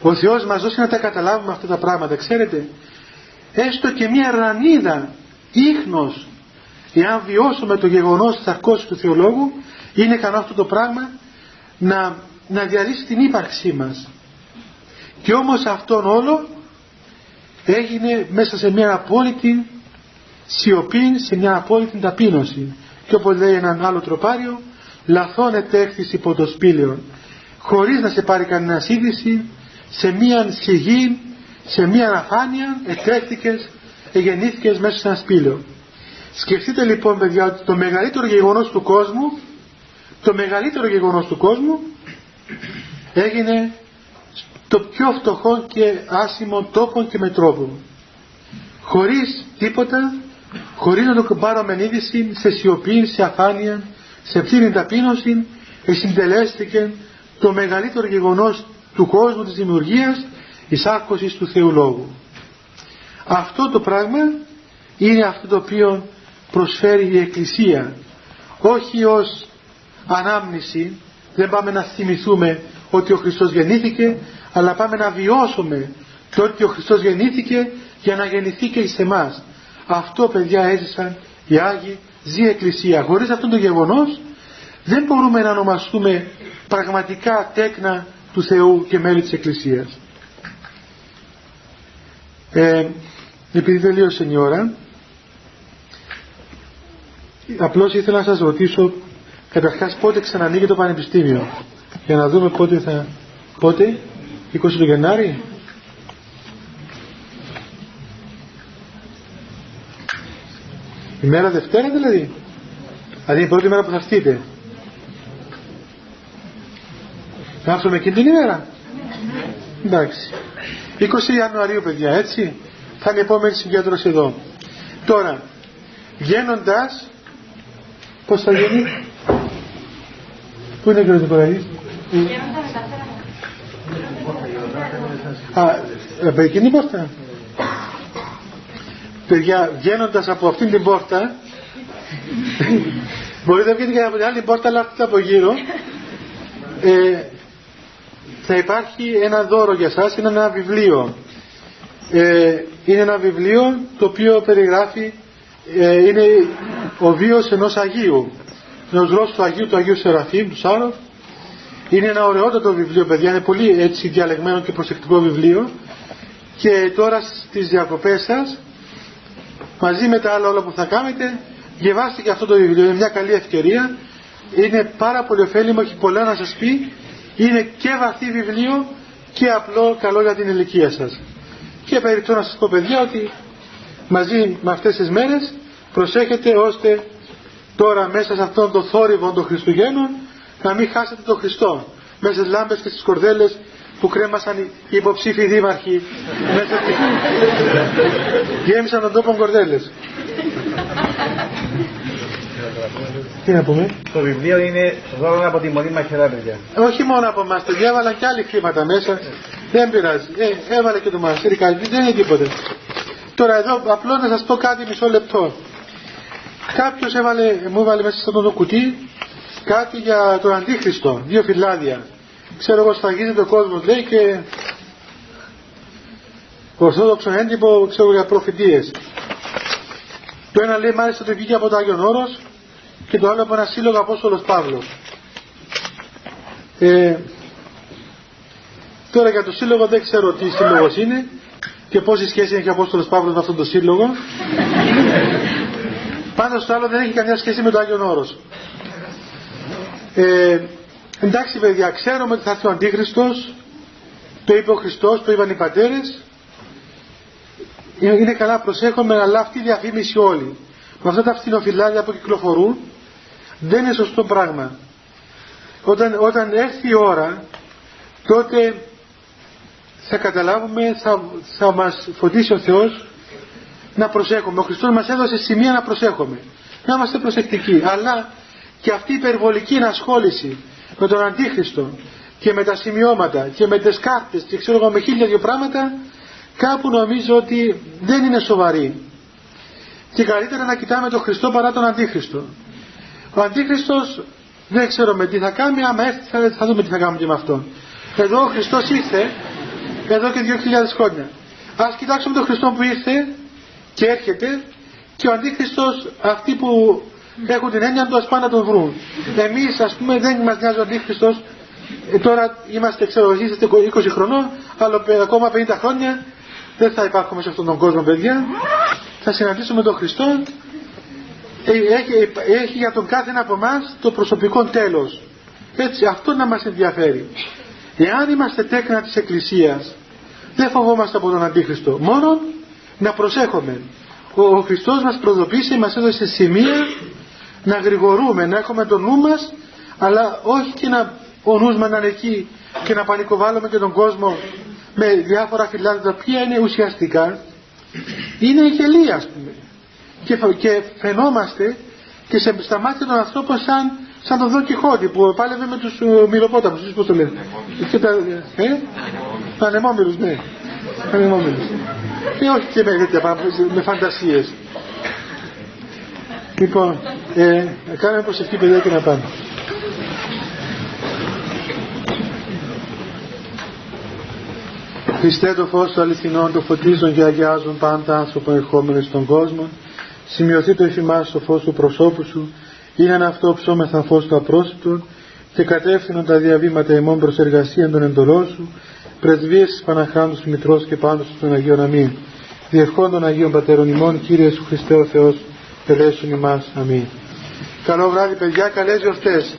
ο Θεός μας δώσει να τα καταλάβουμε αυτά τα πράγματα ξέρετε έστω και μια ρανίδα ίχνος εάν βιώσουμε το γεγονός της αρκώσης του Θεολόγου είναι ικανό αυτό το πράγμα να, να διαλύσει την ύπαρξή μας και όμως αυτόν όλο έγινε μέσα σε μια απόλυτη σιωπή, σε μια απόλυτη ταπείνωση και όπως λέει έναν άλλο τροπάριο λαθώνεται έκθεση υπό το σπήλαιο χωρίς να σε πάρει κανένα είδηση σε μία σιγή, σε μία αφάνεια ετέχθηκες, εγεννήθηκες μέσα σε ένα σπήλαιο. Σκεφτείτε λοιπόν παιδιά ότι το μεγαλύτερο γεγονός του κόσμου το μεγαλύτερο γεγονός του κόσμου έγινε το πιο φτωχό και άσημο τόπο και με τρόπο. Χωρίς τίποτα, χωρίς να το πάρουμε είδηση, σε σιωπή, σε αφάνεια, σε ψήνη ταπείνωση, εσυντελέστηκε το μεγαλύτερο γεγονός του κόσμου της δημιουργίας εις άκωσης του Θεού Λόγου. Αυτό το πράγμα είναι αυτό το οποίο προσφέρει η Εκκλησία όχι ως ανάμνηση δεν πάμε να θυμηθούμε ότι ο Χριστός γεννήθηκε αλλά πάμε να βιώσουμε το ότι ο Χριστός γεννήθηκε για να γεννηθεί και εις εμάς. Αυτό παιδιά έζησαν οι Άγιοι, ζει η Εκκλησία. Χωρίς αυτό το γεγονός δεν μπορούμε να ονομαστούμε πραγματικά τέκνα του Θεού και μέλη της Εκκλησίας. Ε, επειδή τελείωσε η ώρα, απλώς ήθελα να σας ρωτήσω καταρχάς πότε ξανανοίγει το Πανεπιστήμιο; Για να δούμε πότε θα... Πότε, 20 του Γενάρη; Η μέρα Δευτέρα δηλαδή; Δηλαδή η πρώτη μέρα που θα έρθείτε; Θα έρθουμε εκείνη την ημέρα; Εντάξει. 20 Ιανουαρίου παιδιά έτσι; Θα είναι η επόμενη συγκέντρωση εδώ. Τώρα, βγαίνοντας, πώς θα γίνει; Πού είναι ο κύριος Νικολαίδης; Α, από εκείνη την πόρτα. Παιδιά, βγαίνοντας από αυτήν την πόρτα, μπορείτε να βγείτε και από την άλλη πόρτα, αλλά από γύρω, ε, θα υπάρχει ένα δώρο για σας, είναι ένα βιβλίο. Ε, είναι ένα βιβλίο το οποίο περιγράφει, ε, είναι ο βίος ενός Αγίου, ενός γλώσσου του Αγίου, του Αγίου Σεραφείμ, του Σάροφ. Είναι ένα ωραιότατο βιβλίο, παιδιά, είναι πολύ έτσι διαλεγμένο και προσεκτικό βιβλίο. Και τώρα στις διακοπές σας, μαζί με τα άλλα όλα που θα κάνετε, διαβάστε και αυτό το βιβλίο, είναι μια καλή ευκαιρία. Είναι πάρα πολύ ωφέλιμο, έχει πολλά να σας πει είναι και βαθύ βιβλίο και απλό καλό για την ηλικία σας. Και περιττώ να σας πω παιδιά ότι μαζί με αυτές τις μέρες προσέχετε ώστε τώρα μέσα σε αυτόν τον θόρυβο των Χριστουγέννων να μην χάσετε τον Χριστό μέσα στις λάμπες και στις κορδέλες που κρέμασαν οι υποψήφοι δήμαρχοι μέσα στη... γέμισαν τον τόπο κορδέλες τι να πούμε; Το βιβλίο είναι δώρο από τη Μονή Μαχαιρά, παιδιά. Όχι μόνο από εμάς, το διάβαλαν και άλλοι χρήματα μέσα. Δεν πειράζει. Ε, έβαλε και το μαστήρι κάτι, δεν είναι τίποτε. Τώρα εδώ απλώς να σας πω κάτι μισό λεπτό. Κάποιος μου έβαλε μέσα σε αυτό το κουτί κάτι για τον Αντίχριστο, δύο φυλάδια. Ξέρω εγώ σφαγίζεται ο κόσμος λέει και ορθόδοξος έντυπο ξέρω για προφητείες. Το ένα λέει μάλιστα ότι βγήκε από το Άγιον Όρος και το άλλο από ένα σύλλογο Απόστολος Παύλος. Ε, τώρα για το σύλλογο δεν ξέρω τι σύλλογος είναι και πόση σχέση έχει ο Απόστολος Παύλος με αυτόν τον σύλλογο. Πάντως το άλλο δεν έχει καμιά σχέση με το Άγιον Όρος. Ε, εντάξει παιδιά, ξέρουμε ότι θα έρθει ο Αντίχριστος, το είπε ο Χριστός, το είπαν οι πατέρες. Είναι καλά προσέχουμε, αλλά αυτή η διαφήμιση όλοι. Με αυτά τα φτηνοφυλάδια που κυκλοφορούν, δεν είναι σωστό πράγμα. Όταν, όταν έρθει η ώρα, τότε θα καταλάβουμε, θα, θα μας φωτίσει ο Θεός να προσέχουμε. Ο Χριστός μας έδωσε σημεία να προσέχουμε. Να είμαστε προσεκτικοί. Αλλά και αυτή η υπερβολική ενασχόληση με τον Αντίχριστο και με τα σημειώματα και με τις κάρτες και ξέρω εγώ με χίλια δυο πράγματα κάπου νομίζω ότι δεν είναι σοβαρή. Και καλύτερα να κοιτάμε τον Χριστό παρά τον Αντίχριστο. Ο Αντίχριστος δεν ξέρω με τι θα κάνει, άμα έρθει θα, θα δούμε τι θα κάνουμε και με αυτόν. Εδώ ο Χριστός ήρθε, εδώ και 2.000 χρόνια. Ας κοιτάξουμε τον Χριστό που ήρθε και έρχεται και ο Αντίχριστος αυτοί που έχουν την έννοια τους ας πάνε να τον βρουν. Εμείς ας πούμε δεν μας νοιάζει ο Αντίχριστος, ε, τώρα είμαστε ξέρω είστε 20 χρονών, αλλά ακόμα 50 χρόνια δεν θα υπάρχουμε σε αυτόν τον κόσμο παιδιά. Θα συναντήσουμε τον Χριστό ε, έχει, έχει για τον κάθε ένα από εμάς το προσωπικό τέλος. Έτσι, αυτό να μας ενδιαφέρει. Εάν είμαστε τέκνα της Εκκλησίας, δεν φοβόμαστε από τον Αντίχριστο. Μόνο να προσέχουμε. Ο, ο Χριστός μας προδοποίησε, μας έδωσε σημεία να γρηγορούμε, να έχουμε το νου μας, αλλά όχι και να ο νους μας να είναι εκεί και να πανικοβάλλουμε και τον κόσμο με διάφορα φυλάδια τα οποία είναι ουσιαστικά είναι γελία ας πούμε και, και φαινόμαστε και σε, στα μάτια των ανθρώπων σαν, σαν τον Δον Κιχώτη που πάλευε με τους uh, μυροπόταμους, πώς το λένε. Και τα, ε, ανεμόμυρους, ναι. Ανεμόμυρους. Και όχι και με τέτοια, με φαντασίες. Λοιπόν, ε, κάνουμε προσευχή παιδιά και να πάμε. Χριστέ το φως του αληθινών, το φωτίζουν και αγιάζουν πάντα άνθρωπο ερχόμενο στον κόσμο σημειωθεί το εφημάς στο φως του προσώπου σου, είναι ένα αυτό ψώμεθα φως του απρόσιτου και κατεύθυνον τα διαβήματα ημών προς εργασία των εντολών σου, πρεσβείες της Παναχάντους Μητρός και πάντως των Αγίων Αμήν. Διευχών των Αγίων Πατέρων ημών, Κύριε Σου Χριστέ ο Θεός, ελέσουν ημάς. Αμήν. Καλό βράδυ παιδιά, καλές γιορτές.